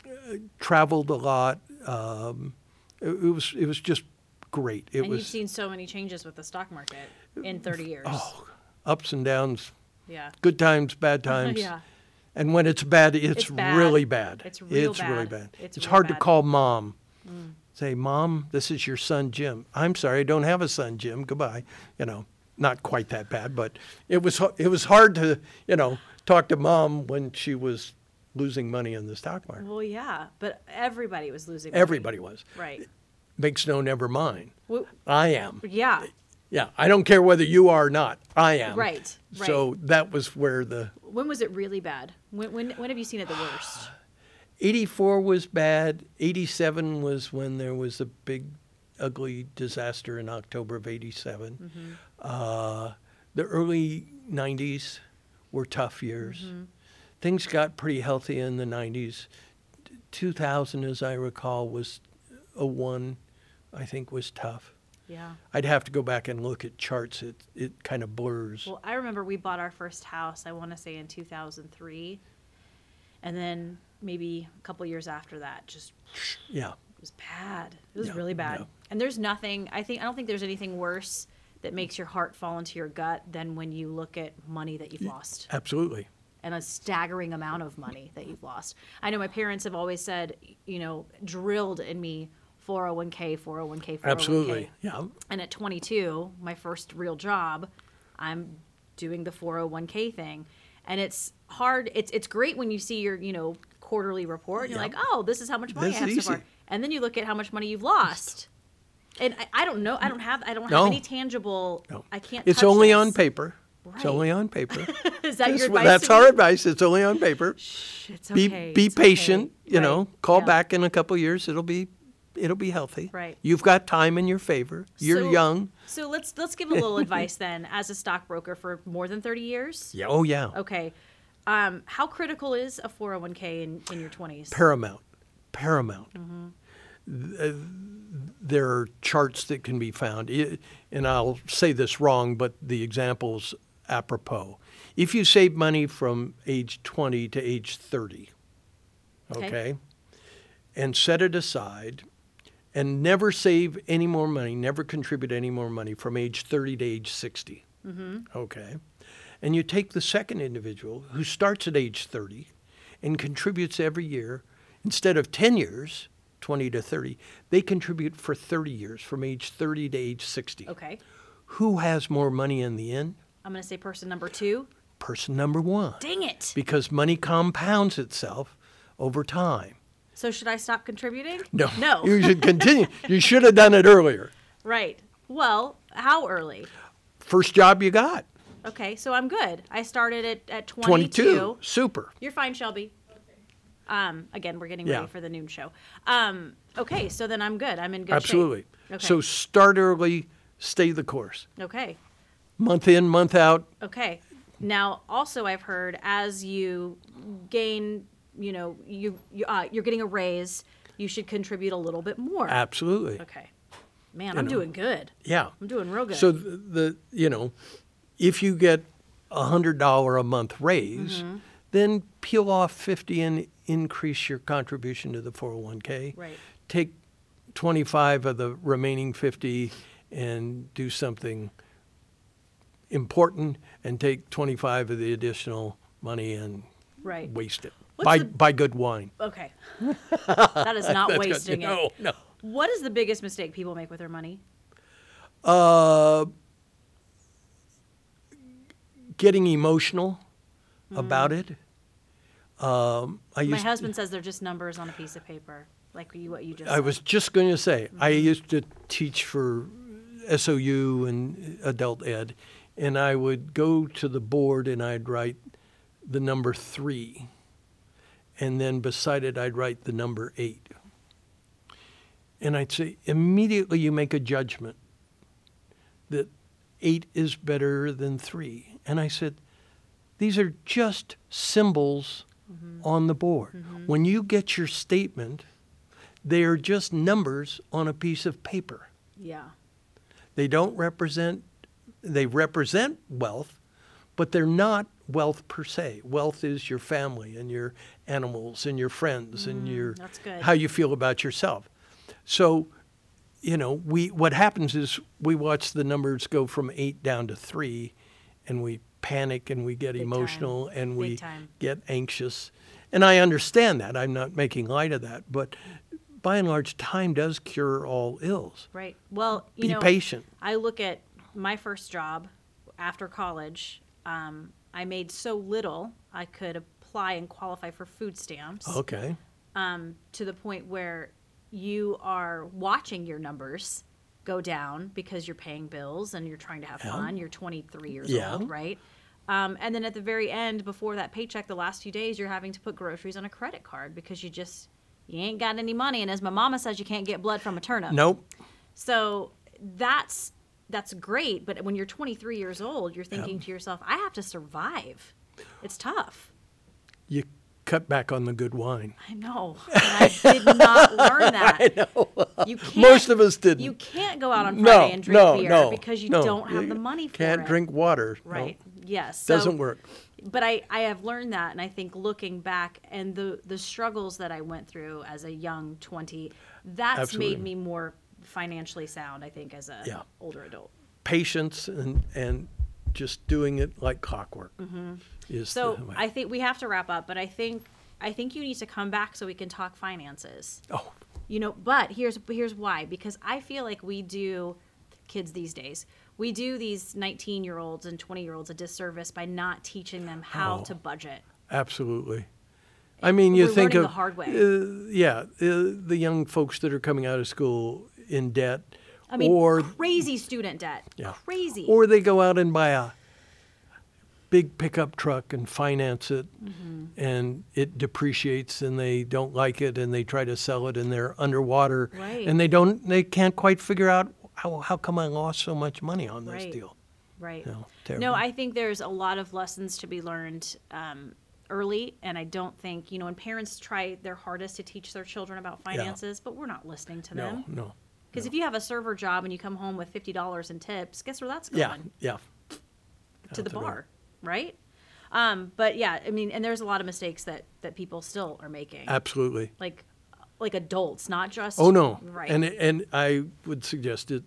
uh, traveled a lot. Um, it, it was it was just great. It and was you've seen so many changes with the stock market in 30 years. oh, ups and downs, Yeah. good times, bad times. yeah. And when it's bad, it's, It's bad. really bad. It's real It's really bad. bad. It's It's, real hard bad. Mm. to call mom. Say, mom, this is your son Jim. I'm sorry, I don't have a son Jim. Goodbye. You know, not quite that bad, but it was it was hard to you know talk to mom when she was losing money in the stock market. Well, yeah, but everybody was losing. money. Everybody was. Right. Makes no never mind. Well, I am. yeah. Yeah, I don't care whether you are or not. I am. Right. Right. So that was where the when was it really bad? When, when when have you seen it the worst? 84 was bad. 87 was when there was a big, ugly disaster in October of 87. Uh, the early 90s were tough years. Things got pretty healthy in the 90s. 2000, as I recall, was a one. I think was tough. Yeah. I'd have to go back and look at charts. It it kind of blurs. Well, I remember we bought our first house, I want to say in 2003. And then maybe a couple years after that, just yeah. it was bad. It was Yeah, really bad. yeah. And there's nothing, I think, I don't think there's anything worse that makes your heart fall into your gut than when you look at money that you've lost Absolutely. and a staggering amount of money that you've lost. I know my parents have always said, you know, drilled in me 401k, 401k, 401k. Absolutely. Yeah. And at 22, my first real job, I'm doing the 401k thing. And it's hard. It's it's great when you see your, you know, quarterly report and you're Yeah. like, "Oh, this is how much money This I have is so far." easy. And then you look at how much money you've lost. And I, I don't know. I don't have I don't have any tangible No. I can't It's only this. on paper. Right. It's only on paper. Is that your That's, advice? that's our advice. It's only on paper. Shh, It's Be okay. be it's okay. patient. You know, call Yeah. back in a couple years. It'll be it'll be healthy. Right. You've got time in your favor. You're So- young. So let's let's give a little advice then as a stockbroker for more than 30 years. Yeah. Oh yeah. Okay. Um, how critical is a 401k in, in your 20s? Paramount. Paramount. Mm-hmm. Uh, There are charts that can be found, and I'll say this wrong, but the example's apropos. If you save money from age 20 to age 30, Okay. okay, and set it aside, and never save any more money, never contribute any more money from age 30 to age 60, mm-hmm. okay, and you take the second individual who starts at age 30 and contributes every year, instead of 10 years, 20 to 30, they contribute for 30 years, from age 30 to age 60. Okay. Who has more money in the end? I'm going to say person number two. Person number one. Dang it. Because money compounds itself over time. So should I stop contributing? No. No. You should continue. you should have done it earlier. right. Well, how early? First job you got. Okay, so I'm good. I started at, at 22. 22. Super. You're fine, Shelby. Um, again, we're getting Yeah. ready for the noon show. Um, okay, so then I'm good. I'm in good Absolutely. shape. Okay. So start early, stay the course. okay. Month in, month out. Okay. Now, also, I've heard as you gain, you know, you, you uh, you're getting a raise, you should contribute a little bit more. Absolutely. Okay. Man, You I'm know. doing good. Yeah. I'm doing real good. So the, the you know, if you get a hundred dollar a month raise, Mm-hmm. then peel off fifty and increase your contribution to the four hundred one k. Right. Take twenty five of the remaining fifty and do something important, and take twenty five of the additional money and right. waste it. What's buy the- buy good wine. Okay. that is not That's good. wasting it. No, no. What is the biggest mistake people make with their money? Uh, getting emotional about it. Um, I. My used. husband says they're just numbers on a piece of paper, like you what you just I said. was just going to say I Mm-hmm. used to teach for SOU and adult ed, and I would go to the board and I'd write the number three, and then beside it I'd write the number eight, and I'd say immediately you make a judgment that eight is better than three, and I said these are just symbols mm-hmm. on the board. Mm-hmm. When you get your statement, they are just numbers on a piece of paper. Yeah. They don't represent, they represent wealth, but they're not wealth per se. Wealth is your family and your animals and your friends and your Mm, that's good. how you feel about yourself. So, you know, we what happens is we watch the numbers go from eight down to three, and we panic and we get Big time. emotional and Big we time. get anxious. And I understand that. I'm not making light of that, but by and large, time does cure all ills. Right. Well, you Be know, patient. I look at my first job after college. Um, I made so little I could apply and qualify for food stamps. Okay. um, to the point where you are watching your numbers go down because you're paying bills and you're trying to have Yeah. fun. You're 23 years Yeah. old, right? Um, and then at the very end, before that paycheck, the last few days, you're having to put groceries on a credit card because you just you ain't got any money. And as my mama says, you can't get blood from a turnip. Nope. So that's that's great, but when you're 23 years old, you're thinking to yourself, I have to survive. It's tough. You cut back on the good wine. I know. And I did not learn that. I know. You can't, Most of us didn't. You can't go out on no, Friday and drink no, beer no, because you no. don't have the money for it. Can't it. drink water. no. Right. Yes. So- Doesn't work. But I, I have learned that, and I think looking back and the the struggles that I went through as a young twenty, that's Absolutely. made me more financially sound. I think as a Yeah. older adult. Patience and and just doing it like clockwork is Mm-hmm. So the way. I think we have to wrap up, but I think I think you need to come back so we can talk finances. oh You know, but here's here's why because I feel like we do kids these days. We do these 19-year-olds and 20-year-olds a disservice by not teaching them how Oh. to budget. absolutely. I mean, you We're think learning of the hard way. Uh, yeah, uh, the young folks that are coming out of school in debt, I mean, or crazy student debt. Yeah. Crazy. or they go out and buy a big pickup truck and finance it Mm-hmm. and it depreciates and they don't like it and they try to sell it and they're underwater Right. and they don't they can't quite figure out how, how come I lost so much money on this Right. deal. Right. No, No. I think there's a lot of lessons to be learned um, early, and I don't think you know when parents try their hardest to teach their children about finances, but we're not listening to them No, no. Because if you have a server job and you come home with fifty dollars in tips, guess where that's going? yeah. yeah. to the bar, right? Um, but yeah, I mean, and there's a lot of mistakes that that people still are making, Absolutely. like like adults, not just Oh no. right And and I would suggest it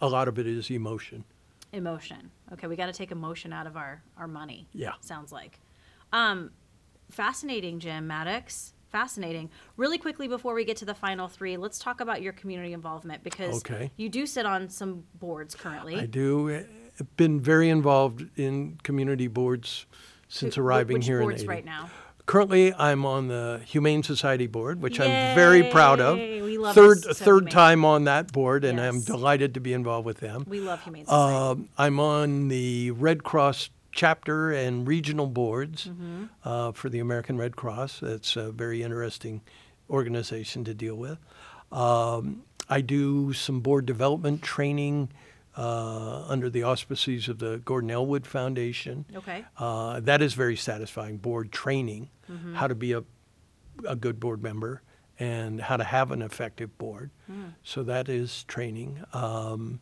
a lot of it is emotion. emotion. Okay, we got to take emotion out of our our money. Yeah. sounds like. Um, fascinating, Jim Maddox. Fascinating. Really quickly before we get to the final three, let's talk about your community involvement because Okay. you do sit on some boards currently. I do. uh, Been very involved in community boards since Who- arriving which here boards in right now? Currently, I'm on the Humane Society board, which I'm very proud of. We love third some third Humane. time on that board, and I'm delighted to be involved with them. We love Humane Society. Um, I'm on the Red Cross chapter and regional boards Mm-hmm. uh, for the American Red Cross. That's a very interesting organization to deal with. Um, I do some board development training uh, under the auspices of the Gordon Elwood Foundation. okay. Uh, that is very satisfying. Board training, Mm-hmm. how to be a, a good board member, and how to have an effective board. Mm. So that is training. Um,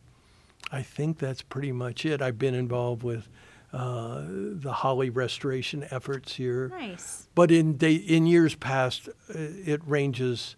I think that's pretty much it. I've been involved with uh, the Holly restoration efforts here, Nice. but in day, in years past, uh, it ranges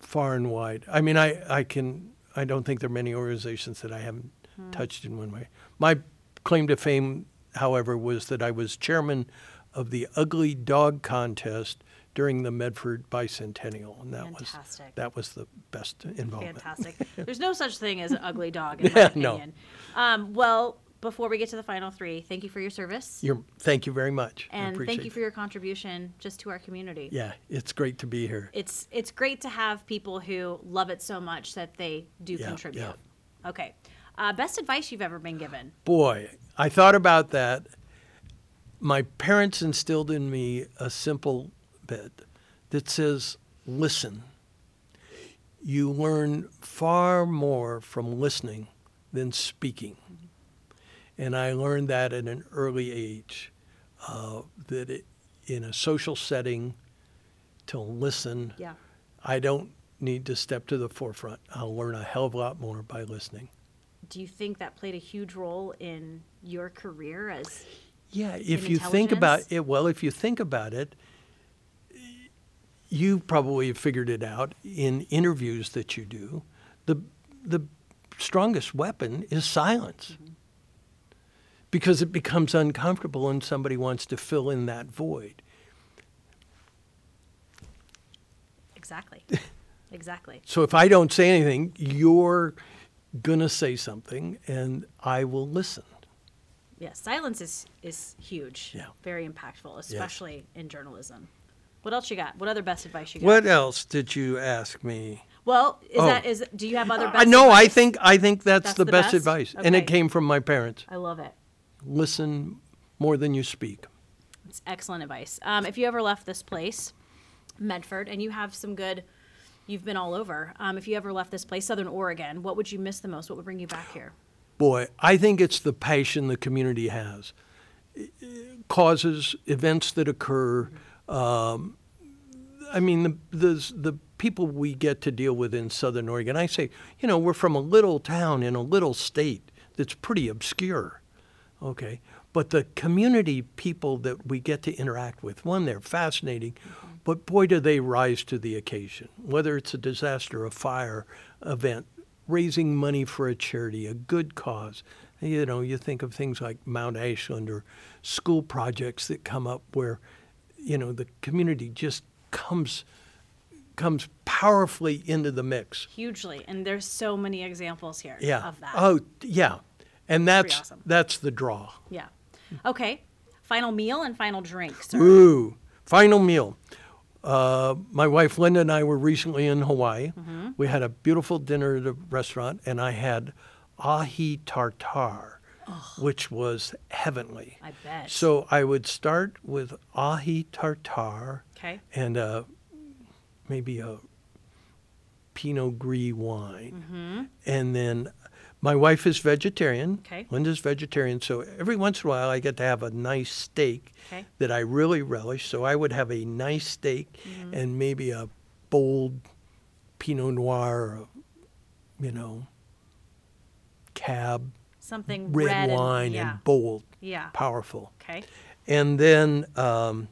far and wide. I mean, I, I can I don't think there are many organizations that I haven't touched in one way. My claim to fame, however, was that I was chairman of the Ugly Dog Contest during the Medford Bicentennial, and that was Fantastic. that was the best involvement. Fantastic. There's no such thing as an ugly dog, in Yeah, my no. opinion. Um, well, before we get to the final three, thank you for your service. You're, thank you very much. I and thank you for your contribution just to our community. Yeah, it's great to be here. It's it's great to have people who love it so much that they do Yeah, contribute. yeah. Okay. Uh, best advice you've ever been given? Boy, I thought about that. My parents instilled in me a simple bit that says, listen. You learn far more from listening than speaking. And I learned that at an early age, uh, that it, in a social setting, to listen, Yeah. I don't need to step to the forefront. I'll learn a hell of a lot more by listening. Do you think that played a huge role in your career as Yeah, if you think about it, well, if you think about it, you probably have figured it out in interviews that you do. The the strongest weapon is silence. Mm-hmm. Because it becomes uncomfortable and somebody wants to fill in that void. exactly? exactly. So if I don't say anything, you're going to say something and I will listen. Yeah, silence is is huge. Yeah. Very impactful, especially in journalism. What else you got? What other best advice you got? What else did you ask me? Well, is Oh. that is do you have other I best no, I think I think that's, That's the, the best, best? advice, and it came from my parents. I love it. Listen more than you speak. It's excellent advice. Um, if you ever left this place, Medford, and you have some good, you've been all over. Um, if you ever left this place, Southern Oregon, what would you miss the most? What would bring you back here? Boy, I think it's the passion the community has. Causes, events that occur, Um, I mean, the, the the people we get to deal with in Southern Oregon. I say, you know, we're from a little town in a little state that's pretty obscure. Okay, but the community people that we get to interact with, one, they're fascinating, mm-hmm. but boy, do they rise to the occasion. Whether it's a disaster, a fire event, raising money for a charity, a good cause. You know, you think of things like Mount Ashland or school projects that come up where, you know, the community just comes comes powerfully into the mix. Hugely. And there's so many examples here Yeah. of that. Oh, yeah. And that's awesome. that's the draw. Yeah. Okay. Final meal and final drink, sir. Ooh, final meal. Uh, my wife Linda and I were recently in Hawaii. Mm-hmm. We had a beautiful dinner at a restaurant, and I had ahi tartar, which was heavenly. I bet. So I would start with ahi tartar Okay. and uh, maybe a Pinot Gris wine. mm-hmm. And then my wife is vegetarian. Okay. Linda's vegetarian. So every once in a while I get to have a nice steak Okay. that I really relish. So I would have a nice steak Mm-hmm. and maybe a bold Pinot Noir, or, you know, cab, Something red, red and- wine yeah. and bold, Yeah. powerful. Okay. And then um,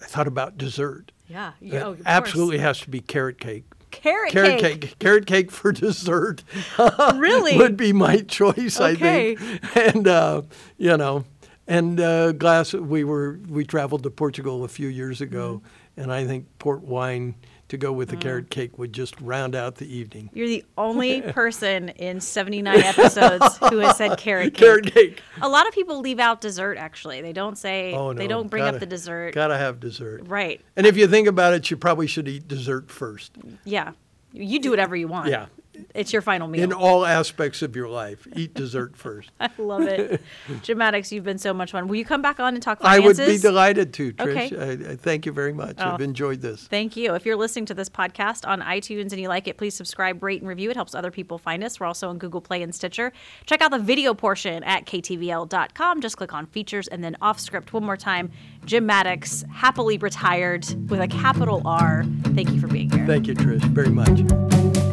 I thought about dessert. Yeah. Oh, of course. absolutely has to be carrot cake. Carrot, Carrot cake. cake. Carrot cake for dessert Really? would be my choice, Okay. I think. And uh, you know, and uh, glass. We were we traveled to Portugal a few years ago, Mm-hmm. and I think port wine to go with the Mm. carrot cake would just round out the evening. You're the only person in 79 episodes who has said carrot cake. Carrot cake. A lot of people leave out dessert. Actually, they don't say. Oh no! They don't bring gotta- up the dessert. Gotta have dessert. Right. And if you think about it, you probably should eat dessert first. Yeah. You do whatever you want. Yeah. It's your final meal. In all aspects of your life, eat dessert first. I love it. Jim Maddox, you've been so much fun. Will you come back on and talk finances? I would be delighted to, Okay. Trish. I, I thank you very much. Oh. I've enjoyed this. Thank you. If you're listening to this podcast on iTunes and you like it, please subscribe, rate, and review. It helps other people find us. We're also on Google Play and Stitcher. Check out the video portion at ktvl.com. Just click on features and then off script one more time. Jim Maddox, happily retired with a capital R. Thank you for being here. Thank you, Trish, very much.